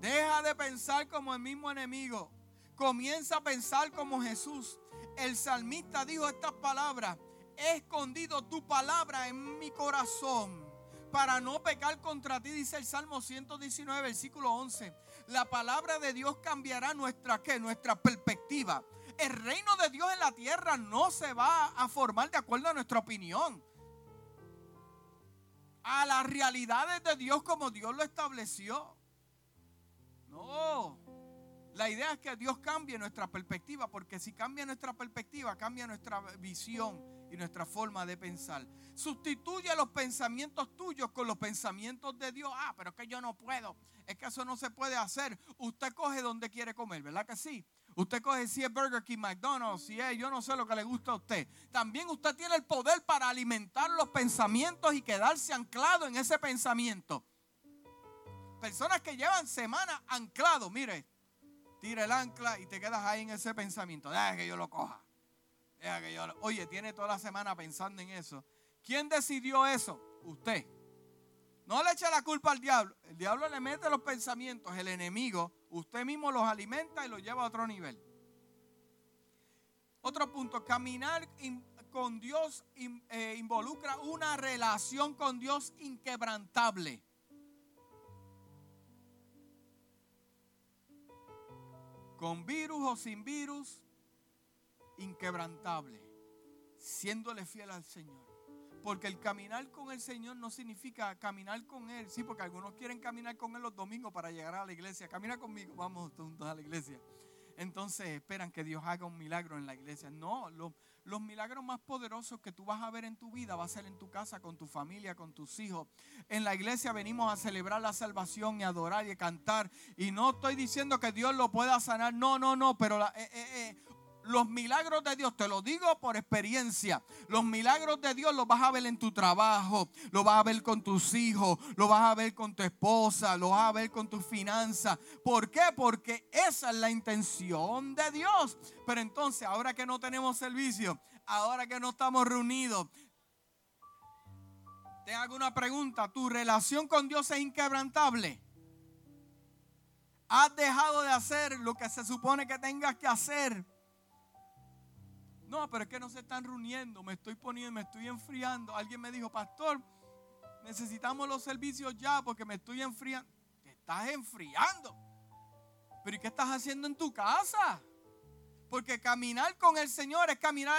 Deja de pensar como el mismo enemigo. Comienza a pensar como Jesús. El salmista dijo estas palabras. He escondido tu palabra en mi corazón para no pecar contra ti, dice el Salmo 119, versículo 11. La palabra de Dios cambiará nuestra, ¿qué? nuestra perspectiva. El reino de Dios en la tierra no se va a formar de acuerdo a nuestra opinión a las realidades de Dios como Dios lo estableció. No. La idea es que Dios cambie nuestra perspectiva, porque si cambia nuestra perspectiva, cambia nuestra visión y nuestra forma de pensar. Sustituye los pensamientos tuyos con los pensamientos de Dios. Ah, pero es que yo no puedo. Es que eso no se puede hacer. Usted coge donde quiere comer, ¿verdad que sí? Usted coge si es Burger King, McDonald's, si es, yo no sé lo que le gusta a usted. También usted tiene el poder para alimentar los pensamientos y quedarse anclado en ese pensamiento. Personas que llevan semanas anclados, mire, tira el ancla y te quedas ahí en ese pensamiento. Deja que yo lo coja. Deja que yo lo... Oye, tiene toda la semana pensando en eso. ¿Quién decidió eso? Usted. No le eche la culpa al diablo. El diablo le mete los pensamientos, el enemigo. Usted mismo los alimenta y los lleva a otro nivel. Otro punto, caminar con Dios eh, involucra una relación con Dios inquebrantable. Con virus o sin virus, inquebrantable. Siéndole fiel al Señor. Porque el caminar con el Señor no significa caminar con Él. Sí, porque algunos quieren caminar con Él los domingos para llegar a la iglesia. Camina conmigo, vamos juntos a la iglesia. Entonces esperan que Dios haga un milagro en la iglesia. No, los milagros más poderosos que tú vas a ver en tu vida va a ser en tu casa, con tu familia, con tus hijos. En la iglesia venimos a celebrar la salvación y adorar y cantar. Y no estoy diciendo que Dios lo pueda sanar. No, no, no. Pero la, eh, eh, eh, los milagros de Dios, te lo digo por experiencia, los milagros de Dios los vas a ver en tu trabajo, lo vas a ver con tus hijos, lo vas a ver con tu esposa, lo vas a ver con tus finanzas. ¿Por qué? Porque esa es la intención de Dios. Pero entonces, ahora que no tenemos servicio, ahora que no estamos reunidos, te hago una pregunta, ¿tu relación con Dios es inquebrantable? ¿Has dejado de hacer lo que se supone que tengas que hacer? No, pero es que no se están reuniendo, me estoy poniendo, me estoy enfriando. Alguien me dijo, pastor, necesitamos los servicios ya porque me estoy enfriando. Te estás enfriando. Pero ¿y qué estás haciendo en tu casa? Porque caminar con el Señor es caminar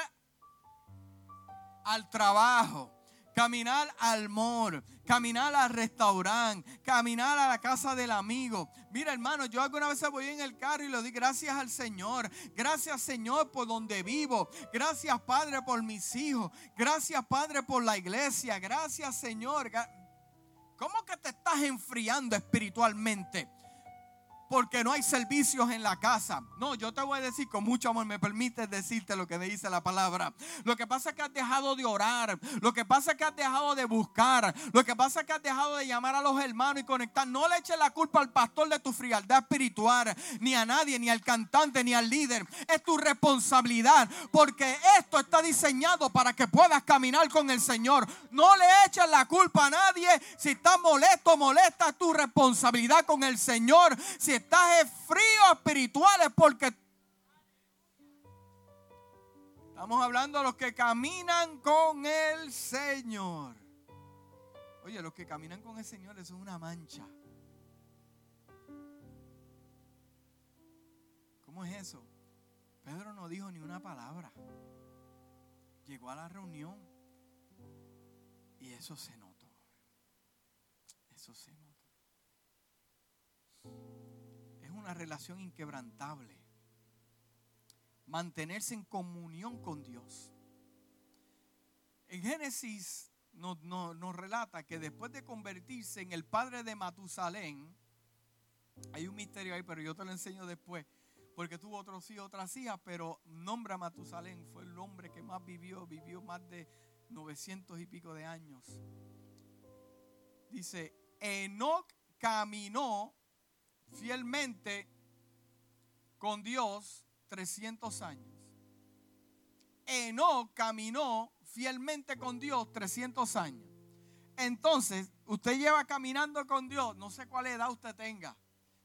al trabajo, caminar al mall, caminar al restaurante, caminar a la casa del amigo. Mira, hermano, yo alguna vez voy en el carro y le doy gracias al Señor. Gracias, Señor, por donde vivo. Gracias, Padre, por mis hijos. Gracias, Padre, por la iglesia. Gracias, Señor. ¿Cómo que te estás enfriando espiritualmente? Porque no hay servicios en la casa. No, yo te voy a decir con mucho amor, me permite decirte lo que dice la palabra. Lo que pasa es que has dejado de orar, lo que pasa es que has dejado de buscar, lo que pasa es que has dejado de llamar a los hermanos y conectar. No le eches la culpa al pastor de tu frialdad espiritual, ni a nadie, ni al cantante, ni al líder. Es tu responsabilidad, porque esto está diseñado para que puedas caminar con el Señor. No le eches la culpa a nadie. Si estás molesto, molesta, es tu responsabilidad con el Señor. Si estás frío espiritual es porque estamos hablando de los que caminan con el Señor. Oye, los que caminan con el Señor es una mancha. ¿Cómo es eso? Pedro no dijo ni una palabra. Llegó a la reunión y eso se notó. Eso se una relación inquebrantable. Mantenerse en comunión con Dios. En Génesis nos, nos, relata que después de convertirse en el padre de Matusalén, hay un misterio ahí, pero yo te lo enseño después, porque tuvo otros hijos, otras hijas, pero nombra a Matusalén, fue el hombre que más vivió, vivió más de 900 y pico de años. Dice, Enoch caminó fielmente con Dios 300 años. Enoch caminó fielmente con Dios 300 años. Entonces, usted lleva caminando con Dios, no sé cuál edad usted tenga.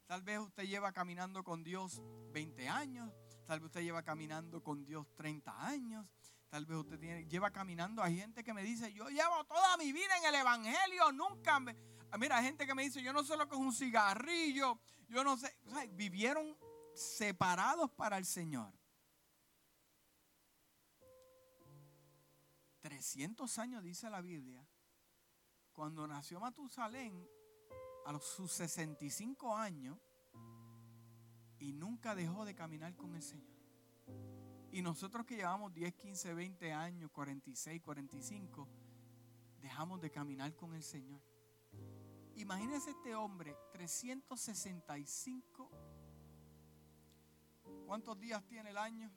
Tal vez usted lleva caminando con Dios 20 años, tal vez usted lleva caminando con Dios 30 años, tal vez usted tiene, lleva caminando. Hay gente que me dice, yo llevo toda mi vida en el Evangelio, nunca me... Mira, hay gente que me dice, yo no sé lo que es un cigarrillo, yo no sé, vivieron separados para el Señor. 300 años dice la Biblia, cuando nació Matusalén, a sus 65 años, y nunca dejó de caminar con el Señor. Y nosotros que llevamos 10, 15, 20 años, 46, 45, dejamos de caminar con el Señor. Imagínense este hombre, 365. ¿Cuántos días tiene el año?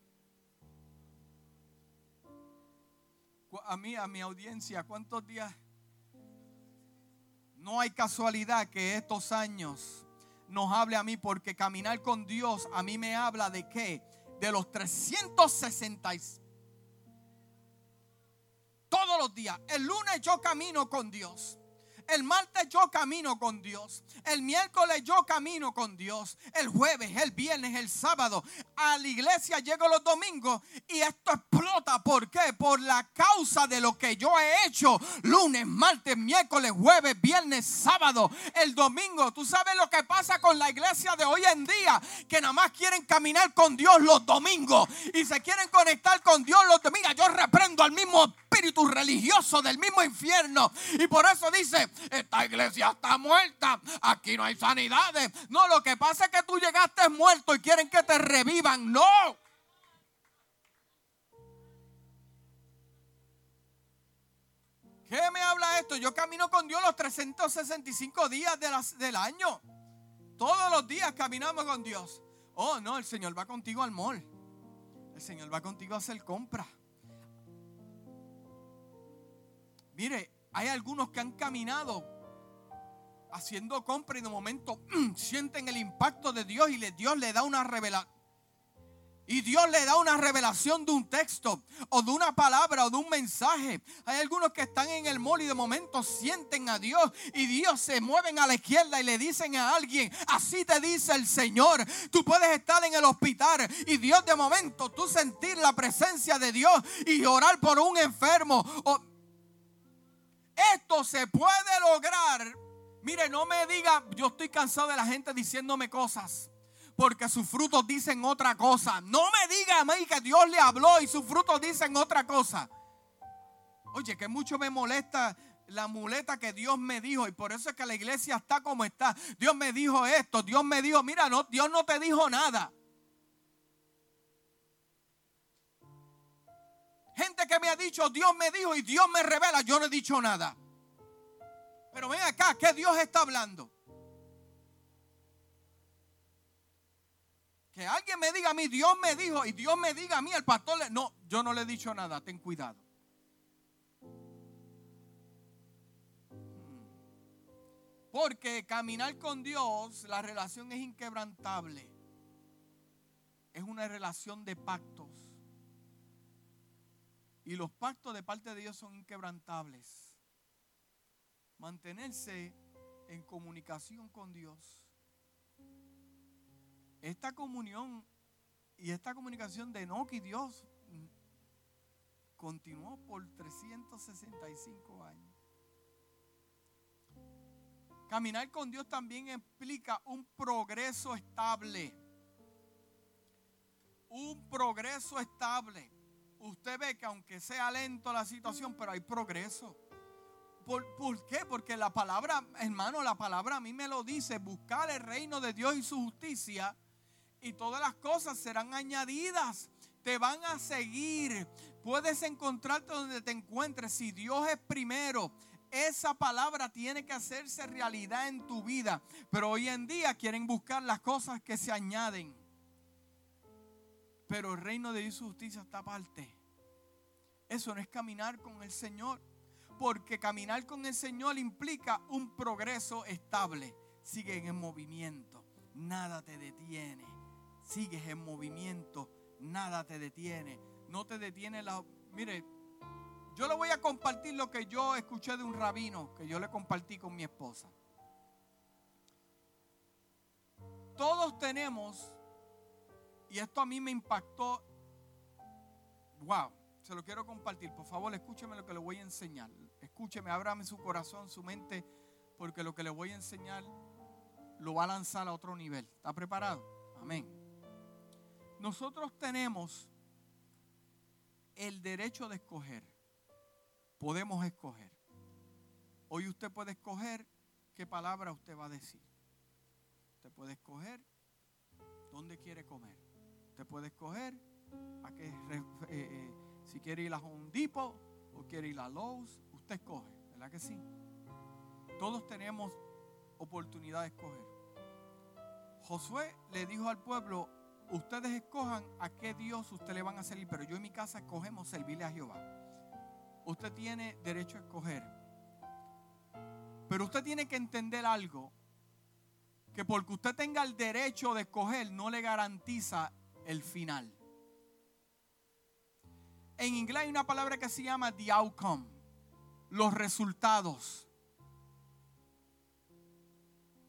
a mí, a mi audiencia, ¿cuántos días? No hay casualidad que estos años nos hable a mí porque caminar con Dios a mí me habla de qué? De los 360 todos los días. El lunes yo camino con Dios. El martes yo camino con Dios. El miércoles yo camino con Dios. El jueves, el viernes, el sábado. A la iglesia llego los domingos y esto explota. ¿Por qué? Por la causa de lo que yo he hecho. Lunes, martes, miércoles, jueves, viernes, sábado. El domingo. ¿Tú sabes lo que pasa con la iglesia de hoy en día? Que nada más quieren caminar con Dios los domingos. Y se quieren conectar con Dios los domingos. Yo reprendo al mismo espíritu religioso del mismo infierno. Y por eso dice, esta iglesia está muerta, aquí no hay sanidades. No, lo que pasa es que tú llegaste muerto y quieren que te revivan. No. ¿Qué me habla esto? Yo camino con Dios los 365 días del año. Todos los días caminamos con Dios. Oh, no, el Señor va contigo al mall. El Señor va contigo a hacer compras. Mire, hay algunos que han caminado haciendo compra y de momento mm, sienten el impacto de Dios y Dios le da una revelación. Y Dios le da una revelación de un texto o de una palabra o de un mensaje. Hay algunos que están en el mall y de momento sienten a Dios y Dios se mueven a la izquierda y le dicen a alguien, así te dice el Señor. Tú puedes estar en el hospital y Dios de momento tú sentir la presencia de Dios y orar por un enfermo. O, esto se puede lograr. Mire, no me diga, yo estoy cansado de la gente diciéndome cosas. Porque sus frutos dicen otra cosa. No me diga a mí que Dios le habló y sus frutos dicen otra cosa. Oye, que mucho me molesta la muleta que Dios me dijo y por eso es que la iglesia está como está. Dios me dijo esto, Dios me dijo, mira, no, Dios no te dijo nada. Gente que me ha dicho, Dios me dijo y Dios me revela, yo no he dicho nada. Pero ven acá, ¿qué Dios está hablando? Que alguien me diga a mí, Dios me dijo, y Dios me diga a mí, el pastor, le, no, yo no le he dicho nada, ten cuidado. Porque caminar con Dios, la relación es inquebrantable. Es una relación de pactos. Y los pactos de parte de Dios son inquebrantables. Mantenerse en comunicación con Dios. Esta comunión y esta comunicación de Enoch y Dios continuó por 365 años. Caminar con Dios también implica un progreso estable un progreso estable. Usted ve que aunque sea lento la situación, pero hay progreso. ¿Por, ¿Por, qué? Porque la palabra, hermano, la palabra a mí me lo dice, buscar el reino de Dios y su justicia y todas las cosas serán añadidas. Te van a seguir. Puedes encontrarte donde te encuentres. Si Dios es primero, esa palabra tiene que hacerse realidad en tu vida. Pero hoy en día quieren buscar las cosas que se añaden. Pero el reino de Dios y justicia está aparte. Eso no es caminar con el Señor. Porque caminar con el Señor implica un progreso estable. Sigue en movimiento. Nada te detiene. Sigues en movimiento. Nada te detiene. No te detiene la... Mire, yo le voy a compartir lo que yo escuché de un rabino que yo le compartí con mi esposa. Todos tenemos, y esto a mí me impactó, wow, se lo quiero compartir. Por favor, escúcheme lo que le voy a enseñar. Escúcheme, ábrame su corazón, su mente, porque lo que le voy a enseñar lo va a lanzar a otro nivel. ¿Está preparado? Amén. Nosotros tenemos el derecho de escoger podemos escoger. Hoy usted puede escoger qué palabra usted va a decir. Usted puede escoger dónde quiere comer. Usted puede escoger a qué, eh, eh, si quiere ir a Home o quiere ir a Lowe's. Usted escoge, ¿verdad que sí? Todos tenemos oportunidad de escoger. Josué le dijo al pueblo, ustedes escojan a qué Dios usted le van a servir, pero yo en mi casa escogemos servirle a Jehová usted tiene derecho a escoger. Pero usted tiene que entender algo, que porque usted tenga el derecho de escoger no le garantiza el final. En inglés hay una palabra que se llama the outcome, los resultados.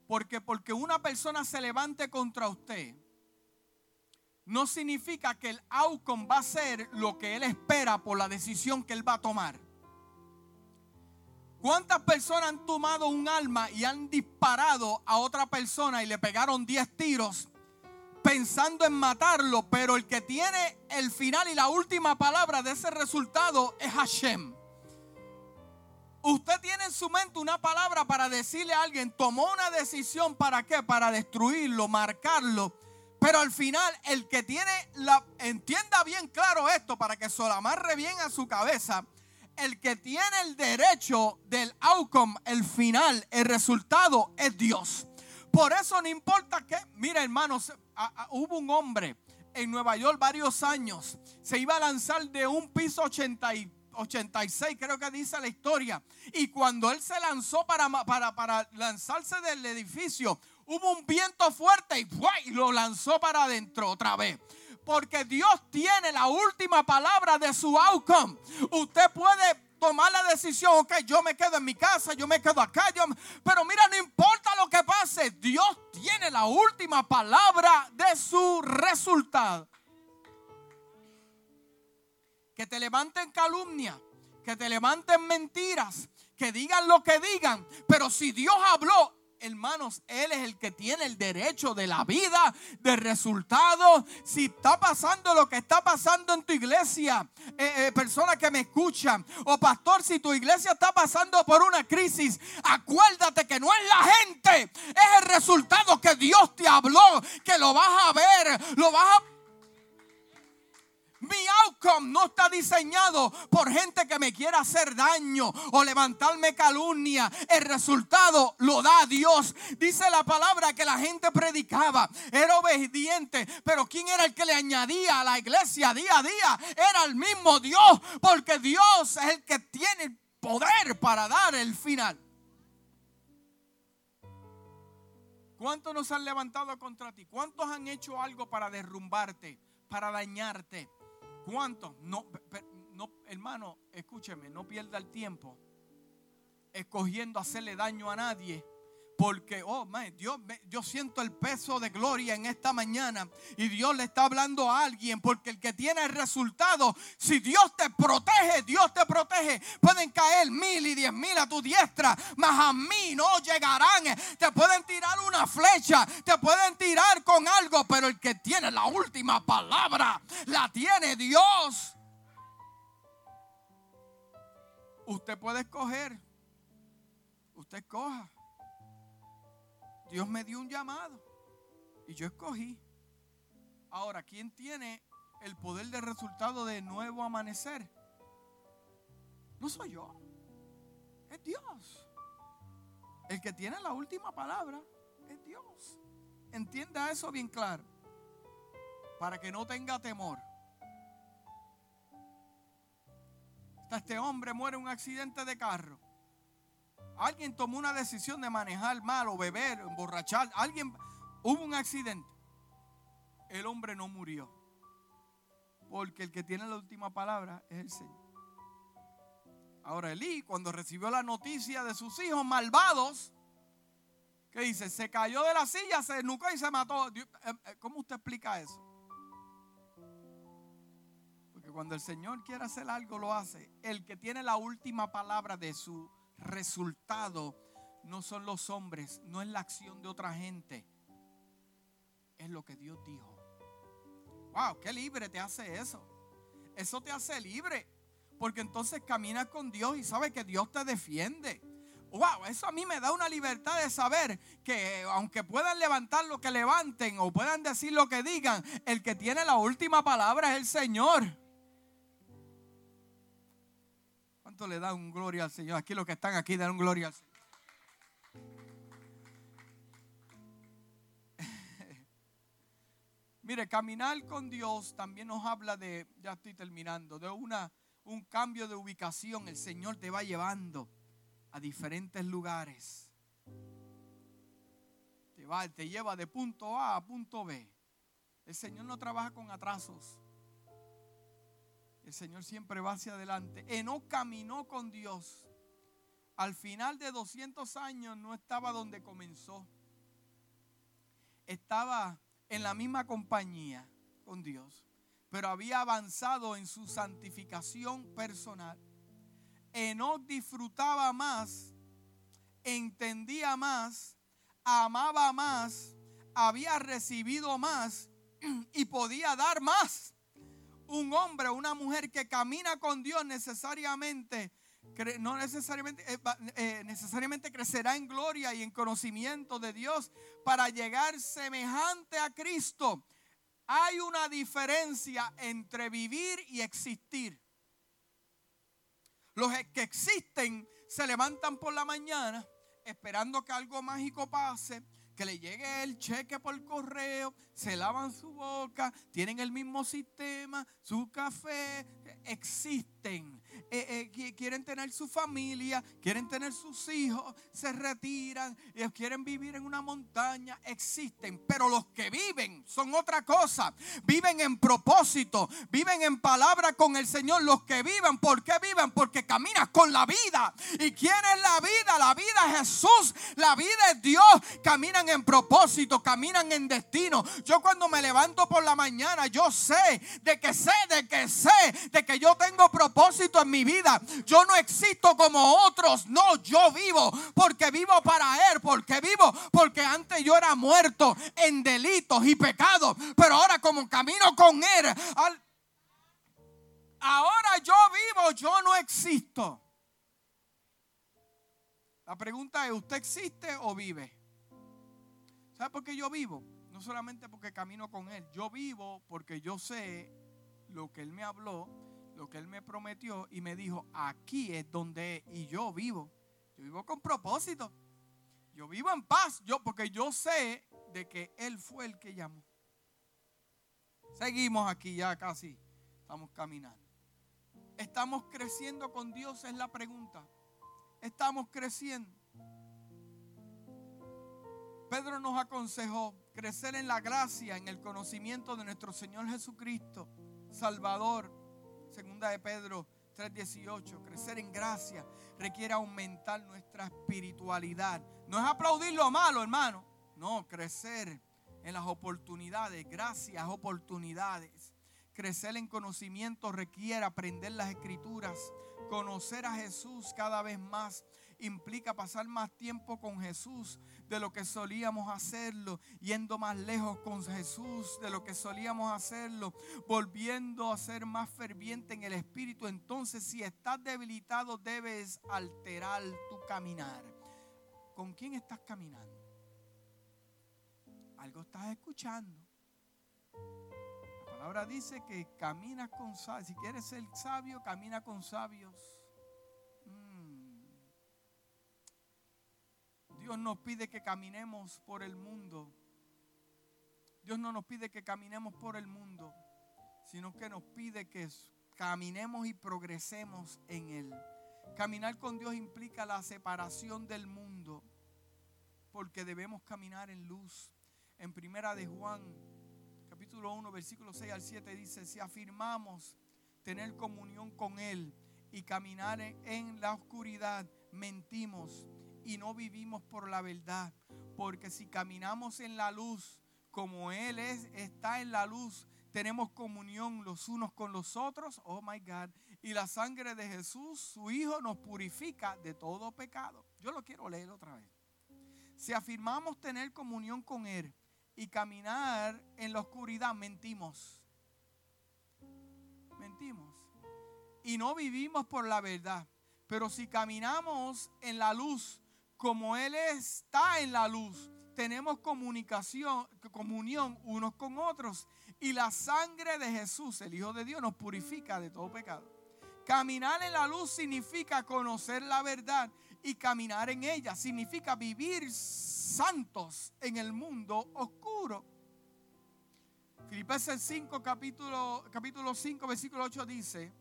Porque porque una persona se levante contra usted, no significa que el outcome va a ser lo que él espera por la decisión que él va a tomar. ¿Cuántas personas han tomado un alma y han disparado a otra persona y le pegaron 10 tiros pensando en matarlo? Pero el que tiene el final y la última palabra de ese resultado es Hashem. Usted tiene en su mente una palabra para decirle a alguien, tomó una decisión para qué? Para destruirlo, marcarlo pero al final, el que tiene la. Entienda bien claro esto para que se lo amarre bien a su cabeza. El que tiene el derecho del outcome, el final, el resultado, es Dios. Por eso no importa que. Mira, hermanos, hubo un hombre en Nueva York varios años. Se iba a lanzar de un piso 86, creo que dice la historia. Y cuando él se lanzó para, para, para lanzarse del edificio, hubo un viento fuerte y, lo lanzó para adentro otra vez. Porque Dios tiene la última palabra de su outcome. Usted puede tomar la decisión, ok, yo me quedo en mi casa, yo me quedo acá, pero mira, no importa lo que pase, Dios tiene la última palabra de su resultado. Que te levanten calumnia, que te levanten mentiras, que digan lo que digan, pero si Dios habló, hermanos, Él es el que tiene el derecho de la vida, de resultados. Si está pasando lo que está pasando en tu iglesia, eh, eh, persona que me escuchan, o pastor, si tu iglesia está pasando por una crisis, acuérdate que no es la gente, es el resultado que Dios te habló, que lo vas a ver, lo vas a mi outcome no está diseñado por gente que me quiera hacer daño o levantarme calumnia. El resultado lo da Dios. Dice la palabra que la gente predicaba, era obediente, pero ¿quién era el que le añadía a la iglesia día a día? Era el mismo Dios, porque Dios es el que tiene el poder para dar el final. ¿Cuántos nos han levantado contra ti? ¿Cuántos han hecho algo para derrumbarte, para dañarte? ¿Cuántos? No, no, hermano, escúcheme, no pierda el tiempo escogiendo hacerle daño a nadie Porque, oh, Dios, yo siento el peso de gloria en esta mañana. Y Dios le está hablando a alguien. Porque el que tiene el resultado, si Dios te protege, Dios te protege. Pueden caer mil y diez mil a tu diestra. Mas a mí no llegarán. Te pueden tirar una flecha. Te pueden tirar con algo. Pero el que tiene la última palabra, la tiene Dios. Usted puede escoger. Usted escoja. Dios me dio un llamado y yo escogí. Ahora, ¿quién tiene el poder de resultado de nuevo amanecer? No soy yo, es Dios. El que tiene la última palabra es Dios. Entienda eso bien claro, para que no tenga temor. Este hombre muere en un accidente de carro. Alguien tomó una decisión de manejar mal o beber, emborrachar. Alguien, hubo un accidente. El hombre no murió. Porque el que tiene la última palabra es el Señor. Ahora Elí, cuando recibió la noticia de sus hijos malvados, ¿qué dice? Se cayó de la silla, se nucó y se mató. Eh, eh, ¿Cómo usted explica eso? Porque cuando el Señor quiere hacer algo, lo hace. El que tiene la última palabra de su resultado no son los hombres, no es la acción de otra gente, es lo que Dios dijo. Wow, qué libre te hace eso. Eso te hace libre, porque entonces caminas con Dios y sabes que Dios te defiende. Wow, eso a mí me da una libertad de saber que aunque puedan levantar lo que levanten o puedan decir lo que digan, el que tiene la última palabra es el Señor. Le da un gloria al Señor? Aquí los que están aquí dan un gloria al Señor. Mire, caminar con Dios también nos habla de, ya estoy terminando, de una, un cambio de ubicación. El Señor te va llevando a diferentes lugares. Te, va, te lleva de punto A a punto B. El Señor no trabaja con atrasos. El Señor siempre va hacia adelante. Enoch caminó con Dios. Al final de 200 años no estaba donde comenzó. Estaba en la misma compañía con Dios, pero había avanzado en su santificación personal. Enoch disfrutaba más, entendía más, amaba más, había recibido más y podía dar más un hombre o una mujer que camina con Dios necesariamente, no necesariamente, eh, eh, necesariamente crecerá en gloria y en conocimiento de Dios para llegar semejante a Cristo. Hay una diferencia entre vivir y existir. Los que existen se levantan por la mañana esperando que algo mágico pase que le llegue el cheque por correo, se lavan su boca, tienen el mismo sistema, su café, existen. Eh, eh, quieren tener su familia, quieren tener sus hijos, se retiran, ellos quieren vivir en una montaña, existen. Pero los que viven son otra cosa. Viven en propósito, viven en palabra con el Señor. Los que viven, ¿por qué viven? Porque caminas con la vida. ¿Y quién es la vida? La vida es Jesús, la vida es Dios. Caminan en propósito, caminan en destino. Yo cuando me levanto por la mañana, yo sé de que sé, de que sé, de que yo tengo propósito mi vida. Yo no existo como otros, no, yo vivo porque vivo para Él, porque vivo porque antes yo era muerto en delitos y pecados, pero ahora como camino con Él, ahora yo vivo, yo no existo. La pregunta es, ¿usted existe o vive? ¿Sabe por qué yo vivo? No solamente porque camino con Él, yo vivo porque yo sé lo que Él me habló, lo que Él me prometió y me dijo, aquí es donde y yo vivo. Yo vivo con propósito. Yo vivo en paz, yo porque yo sé de que Él fue el que llamó. Seguimos aquí ya casi, estamos caminando. ¿Estamos creciendo con Dios? Es la pregunta. Estamos creciendo. Pedro nos aconsejó crecer en la gracia, en el conocimiento de nuestro Señor Jesucristo, Salvador. Segunda de Pedro 3:18, crecer en gracia requiere aumentar nuestra espiritualidad. No es aplaudir lo malo, hermano. No, crecer en las oportunidades, gracias, oportunidades. Crecer en conocimiento requiere aprender las escrituras, conocer a Jesús cada vez más implica pasar más tiempo con Jesús de lo que solíamos hacerlo, yendo más lejos con Jesús de lo que solíamos hacerlo, volviendo a ser más ferviente en el Espíritu. Entonces, si estás debilitado, debes alterar tu caminar. ¿Con quién estás caminando? Algo estás escuchando. La palabra dice que caminas con sabios. Si quieres ser sabio, camina con sabios. Dios nos pide que caminemos por el mundo. Dios no nos pide que caminemos por el mundo, sino que nos pide que caminemos y progresemos en Él. Caminar con Dios implica la separación del mundo, porque debemos caminar en luz. En primera de Juan, capítulo 1, versículo 6 al 7 dice, si afirmamos tener comunión con Él y caminar en la oscuridad, mentimos y no vivimos por la verdad. Porque si caminamos en la luz, como Él es, está en la luz, tenemos comunión los unos con los otros. Oh my God. Y la sangre de Jesús, su Hijo, nos purifica de todo pecado. Yo lo quiero leer otra vez. Si afirmamos tener comunión con Él y caminar en la oscuridad, mentimos. Mentimos. Y no vivimos por la verdad. Pero si caminamos en la luz, como Él está en la luz, tenemos comunicación, comunión unos con otros. Y la sangre de Jesús, el Hijo de Dios, nos purifica de todo pecado. Caminar en la luz significa conocer la verdad y caminar en ella. Significa vivir santos en el mundo oscuro. Filipenses 5, capítulo, capítulo 5, versículo 8 dice,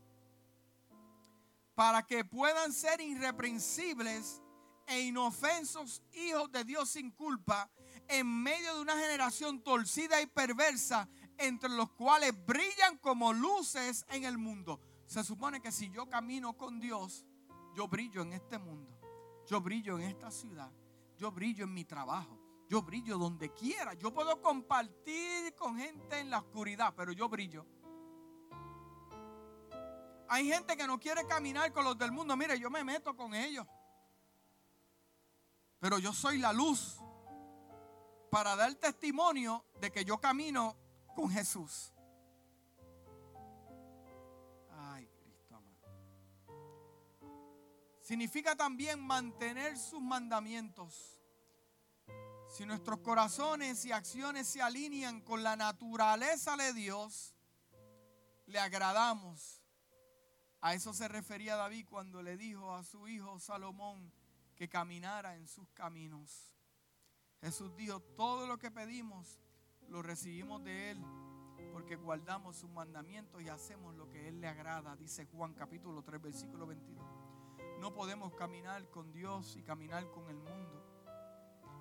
para que puedan ser irreprensibles e inofensos hijos de Dios sin culpa en medio de una generación torcida y perversa entre los cuales brillan como luces en el mundo. Se supone que si yo camino con Dios, yo brillo en este mundo, yo brillo en esta ciudad, yo brillo en mi trabajo, yo brillo donde quiera. Yo puedo compartir con gente en la oscuridad, pero yo brillo. Hay gente que no quiere caminar con los del mundo. Mire, yo me meto con ellos. Pero yo soy la luz para dar testimonio de que yo camino con Jesús. Ay, Cristo amado. Significa también mantener sus mandamientos. Si nuestros corazones y acciones se alinean con la naturaleza de Dios, le agradamos. A eso se refería David cuando le dijo a su hijo Salomón, que caminara en sus caminos. Jesús dijo, todo lo que pedimos lo recibimos de Él, porque guardamos sus mandamientos y hacemos lo que Él le agrada, dice Juan capítulo 3, versículo 22. No podemos caminar con Dios y caminar con el mundo.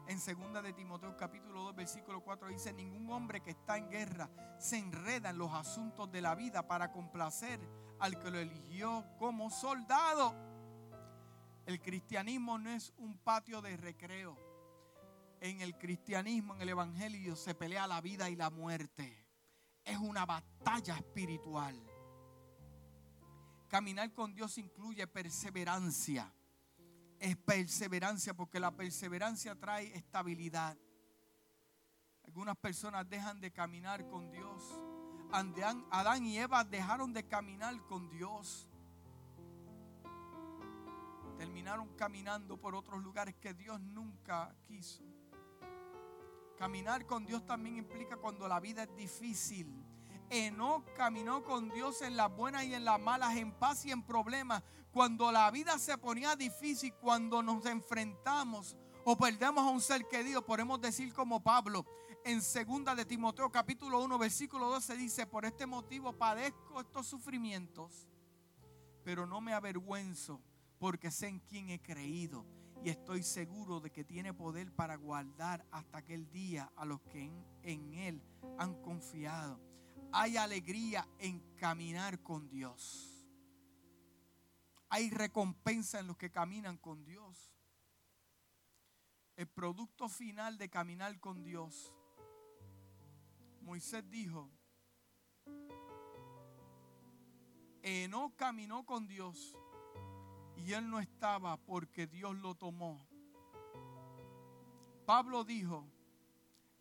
En segunda de Timoteo capítulo 2 versículo 4 dice, ningún hombre que está en guerra se enreda en los asuntos de la vida para complacer al que lo eligió como soldado. El cristianismo no es un patio de recreo. En el cristianismo, en el Evangelio, se pelea la vida y la muerte. Es una batalla espiritual. Caminar con Dios incluye perseverancia. Es perseverancia porque la perseverancia trae estabilidad. Algunas personas dejan de caminar con Dios. Adán y Eva dejaron de caminar con Dios terminaron caminando por otros lugares que Dios nunca quiso. Caminar con Dios también implica cuando la vida es difícil. Enoch caminó con Dios en las buenas y en las malas, en paz y en problemas. Cuando la vida se ponía difícil, cuando nos enfrentamos o perdemos a un ser querido, podemos decir como Pablo en segunda de Timoteo capítulo 1 versículo 12 dice, por este motivo padezco estos sufrimientos, pero no me avergüenzo porque sé en quién he creído y estoy seguro de que tiene poder para guardar hasta aquel día a los que en, Él han confiado. Hay alegría en caminar con Dios. hay recompensa en los que caminan con Dios. El producto final de caminar con Dios. Moisés dijo, Enoch caminó con Dios y él no estaba porque Dios lo tomó. Pablo dijo,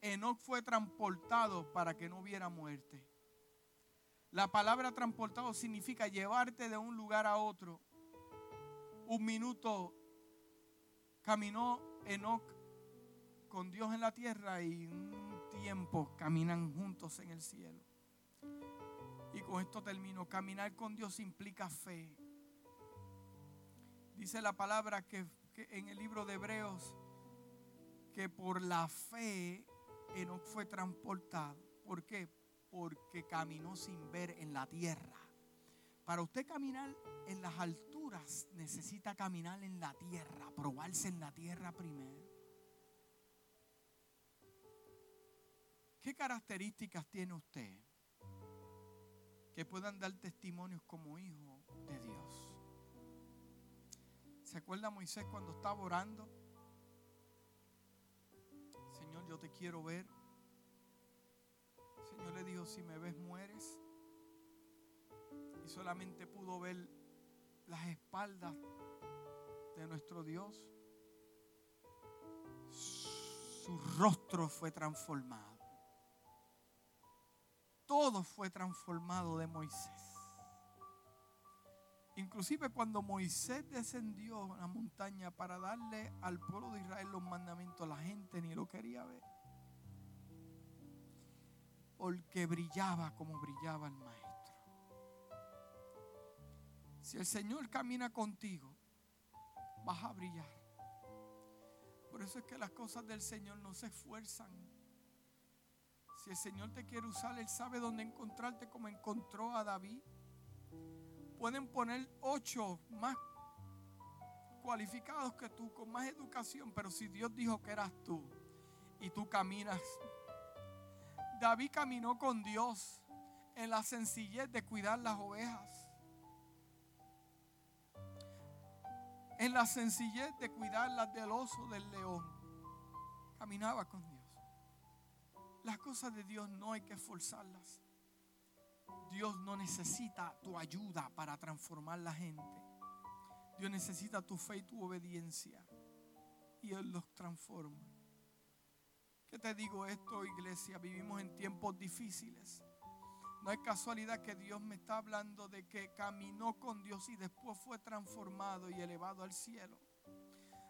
Enoch fue transportado para que no hubiera muerte. La palabra transportado significa llevarte de un lugar a otro. Un minuto caminó Enoch con Dios en la tierra y un tiempo caminan juntos en el cielo. Y con esto termino. Caminar con Dios implica fe. Dice la palabra que, en el libro de Hebreos que por la fe Enoch fue transportado. ¿Por qué? Porque caminó sin ver en la tierra. Para usted caminar en las alturas necesita caminar en la tierra, probarse en la tierra primero. ¿Qué características tiene usted que puedan dar testimonios como hijo ¿Se acuerda Moisés cuando estaba orando? Señor, yo te quiero ver. Señor le dijo, si me ves, mueres. Y solamente pudo ver las espaldas de nuestro Dios. Su rostro fue transformado. Todo fue transformado de Moisés. Inclusive cuando Moisés descendió a la montaña para darle al pueblo de Israel los mandamientos, la gente ni lo quería ver. Porque brillaba como brillaba el maestro. Si el Señor camina contigo, vas a brillar. Por eso es que las cosas del Señor no se esfuerzan. Si el Señor te quiere usar, Él sabe dónde encontrarte como encontró a David pueden poner ocho más cualificados que tú, con más educación, pero si Dios dijo que eras tú y tú caminas, David caminó con Dios en la sencillez de cuidar las ovejas, en la sencillez de cuidar las del oso, del león, caminaba con Dios. Las cosas de Dios no hay que esforzarlas. Dios no necesita tu ayuda para transformar la gente. Dios necesita tu fe y tu obediencia. Y Él los transforma. ¿Qué te digo esto, iglesia? Vivimos en tiempos difíciles. No es casualidad que Dios me está hablando de que caminó con Dios y después fue transformado y elevado al cielo.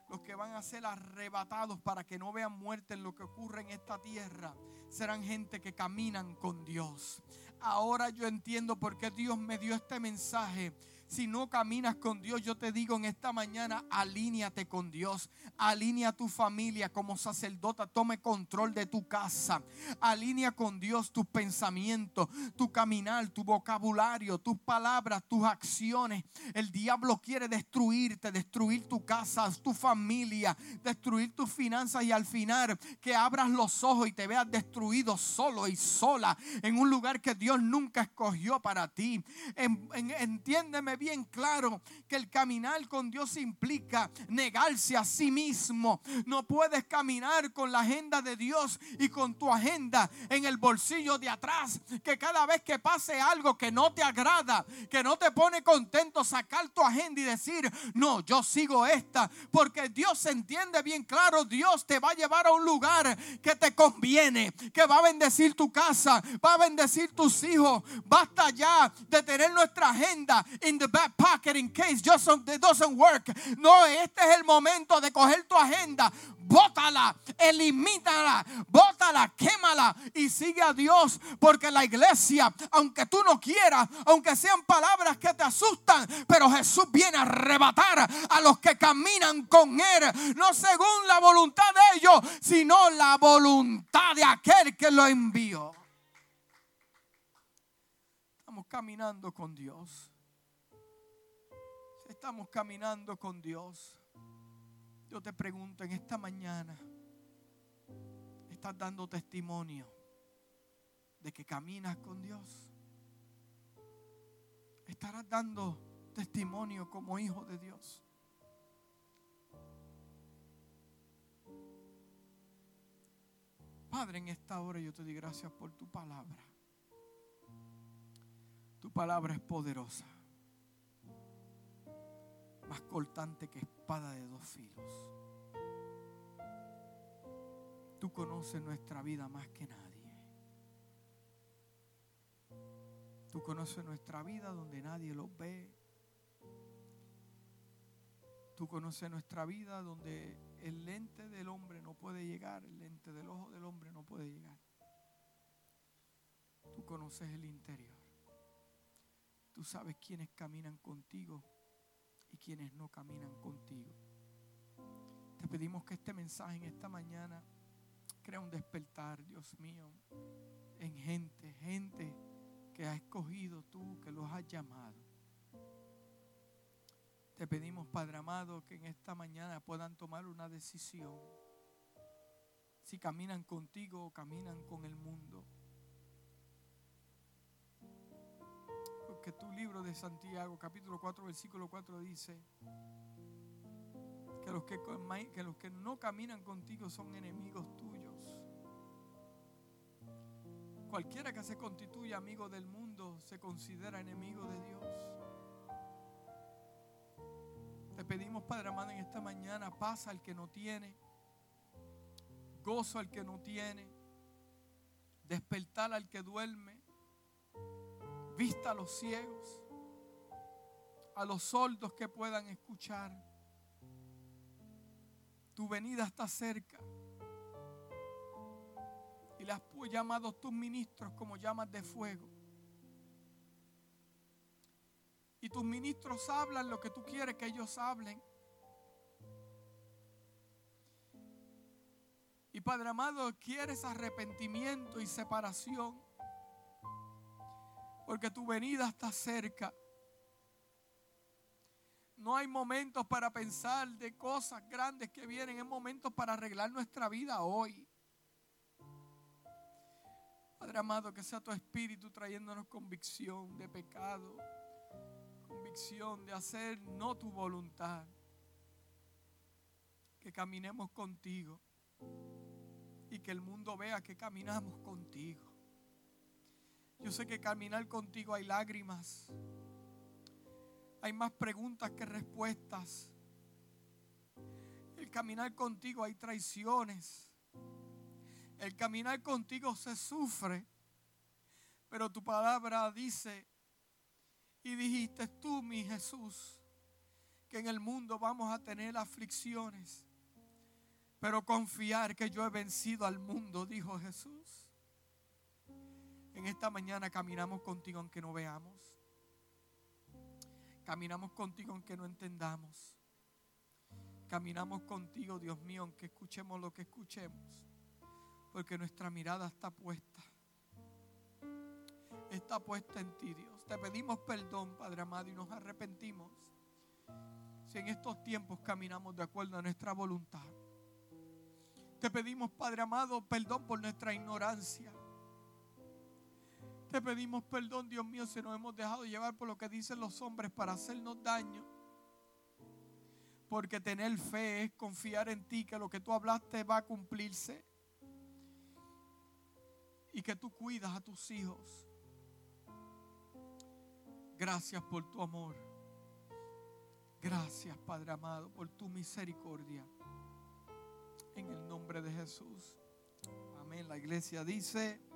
Los que van a ser arrebatados para que no vean muerte en lo que ocurre en esta tierra serán gente que caminan con Dios. Ahora yo entiendo por qué Dios me dio este mensaje si no caminas con Dios, yo te digo en esta mañana, alíñate con Dios. Alinea tu familia como sacerdota. Tome control de tu casa. Alinea con Dios tus pensamientos, tu caminar, tu vocabulario, tus palabras, tus acciones. El diablo quiere destruirte, destruir tu casa, tu familia, destruir tus finanzas y al final que abras los ojos y te veas destruido solo y sola en un lugar que Dios nunca escogió para ti. entiéndeme bien claro que el caminar con Dios implica negarse a sí mismo. No puedes caminar con la agenda de Dios y con tu agenda en el bolsillo de atrás. Que cada vez que pase algo que no te agrada, que no te pone contento, sacar tu agenda y decir, no, yo sigo esta. Porque Dios entiende bien claro, Dios te va a llevar a un lugar que te conviene, que va a bendecir tu casa, va a bendecir tus hijos. Basta ya de tener nuestra agenda the back pocket in case just it doesn't work. No, este es el momento de coger tu agenda, bótala, elimínala, bótala, quémala y sigue a Dios. Porque la iglesia, aunque tú no quieras, aunque sean palabras que te asustan, pero Jesús viene a arrebatar a los que caminan con Él, no según la voluntad de ellos, sino la voluntad de aquel que lo envió. Estamos caminando con Dios estamos caminando con Dios, yo te pregunto en esta mañana, ¿estás dando testimonio de que caminas con Dios? ¿Estarás dando testimonio como hijo de Dios. Padre, en esta hora yo te doy gracias por tu palabra. Tu palabra es poderosa, más cortante que espada de dos filos. Tú conoces nuestra vida más que nadie. Tú conoces nuestra vida donde nadie lo ve. Tú conoces nuestra vida donde el lente del hombre no puede llegar, el lente del ojo del hombre no puede llegar. Tú conoces el interior. Tú sabes quiénes caminan contigo y quiénes no caminan contigo. Te pedimos que este mensaje en esta mañana crea un despertar, Dios mío, en gente, gente que has escogido tú, que los has llamado. Te pedimos, Padre amado, que en esta mañana puedan tomar una decisión. Si caminan contigo o caminan con el mundo. Porque tu libro de Santiago, capítulo 4, versículo 4 dice que los que, que los que no caminan contigo son enemigos tuyos. Cualquiera que se constituya amigo del mundo se considera enemigo de Dios. Te pedimos, Padre amado, en esta mañana paz al que no tiene, gozo al que no tiene, despertar al que duerme, vista a los ciegos, a los sordos que puedan escuchar. Tu venida está cerca. Y le has llamado tus ministros como llamas de fuego Y tus ministros hablan lo que tú quieres que ellos hablen. Y Padre amado, quieres arrepentimiento y separación. Porque tu venida está cerca. No hay momentos para pensar de cosas grandes que vienen. Es momentos para arreglar nuestra vida hoy. Padre amado, que sea tu espíritu trayéndonos convicción de pecado de hacer no tu voluntad. Que caminemos contigo y que el mundo vea que caminamos contigo. Yo sé que caminar contigo hay lágrimas, hay más preguntas que respuestas. El caminar contigo hay traiciones. El caminar contigo se sufre. Pero tu palabra dice y dijiste tú, mi Jesús, que en el mundo vamos a tener aflicciones, pero confiar que yo he vencido al mundo, dijo Jesús. En esta mañana caminamos contigo aunque no veamos. Caminamos contigo aunque no entendamos. Caminamos contigo, Dios mío, aunque escuchemos lo que escuchemos. Porque nuestra mirada está puesta. Está puesta en ti, Dios. Te pedimos perdón, Padre amado, y nos arrepentimos si en estos tiempos caminamos de acuerdo a nuestra voluntad. Te pedimos, Padre amado, perdón por nuestra ignorancia. Te pedimos perdón, Dios mío, si nos hemos dejado llevar por lo que dicen los hombres para hacernos daño. Porque tener fe es confiar en ti, que lo que tú hablaste va a cumplirse. Y que tú cuidas a tus hijos. Gracias por tu amor. Gracias, Padre amado, por tu misericordia. En el nombre de Jesús. Amén. La iglesia dice...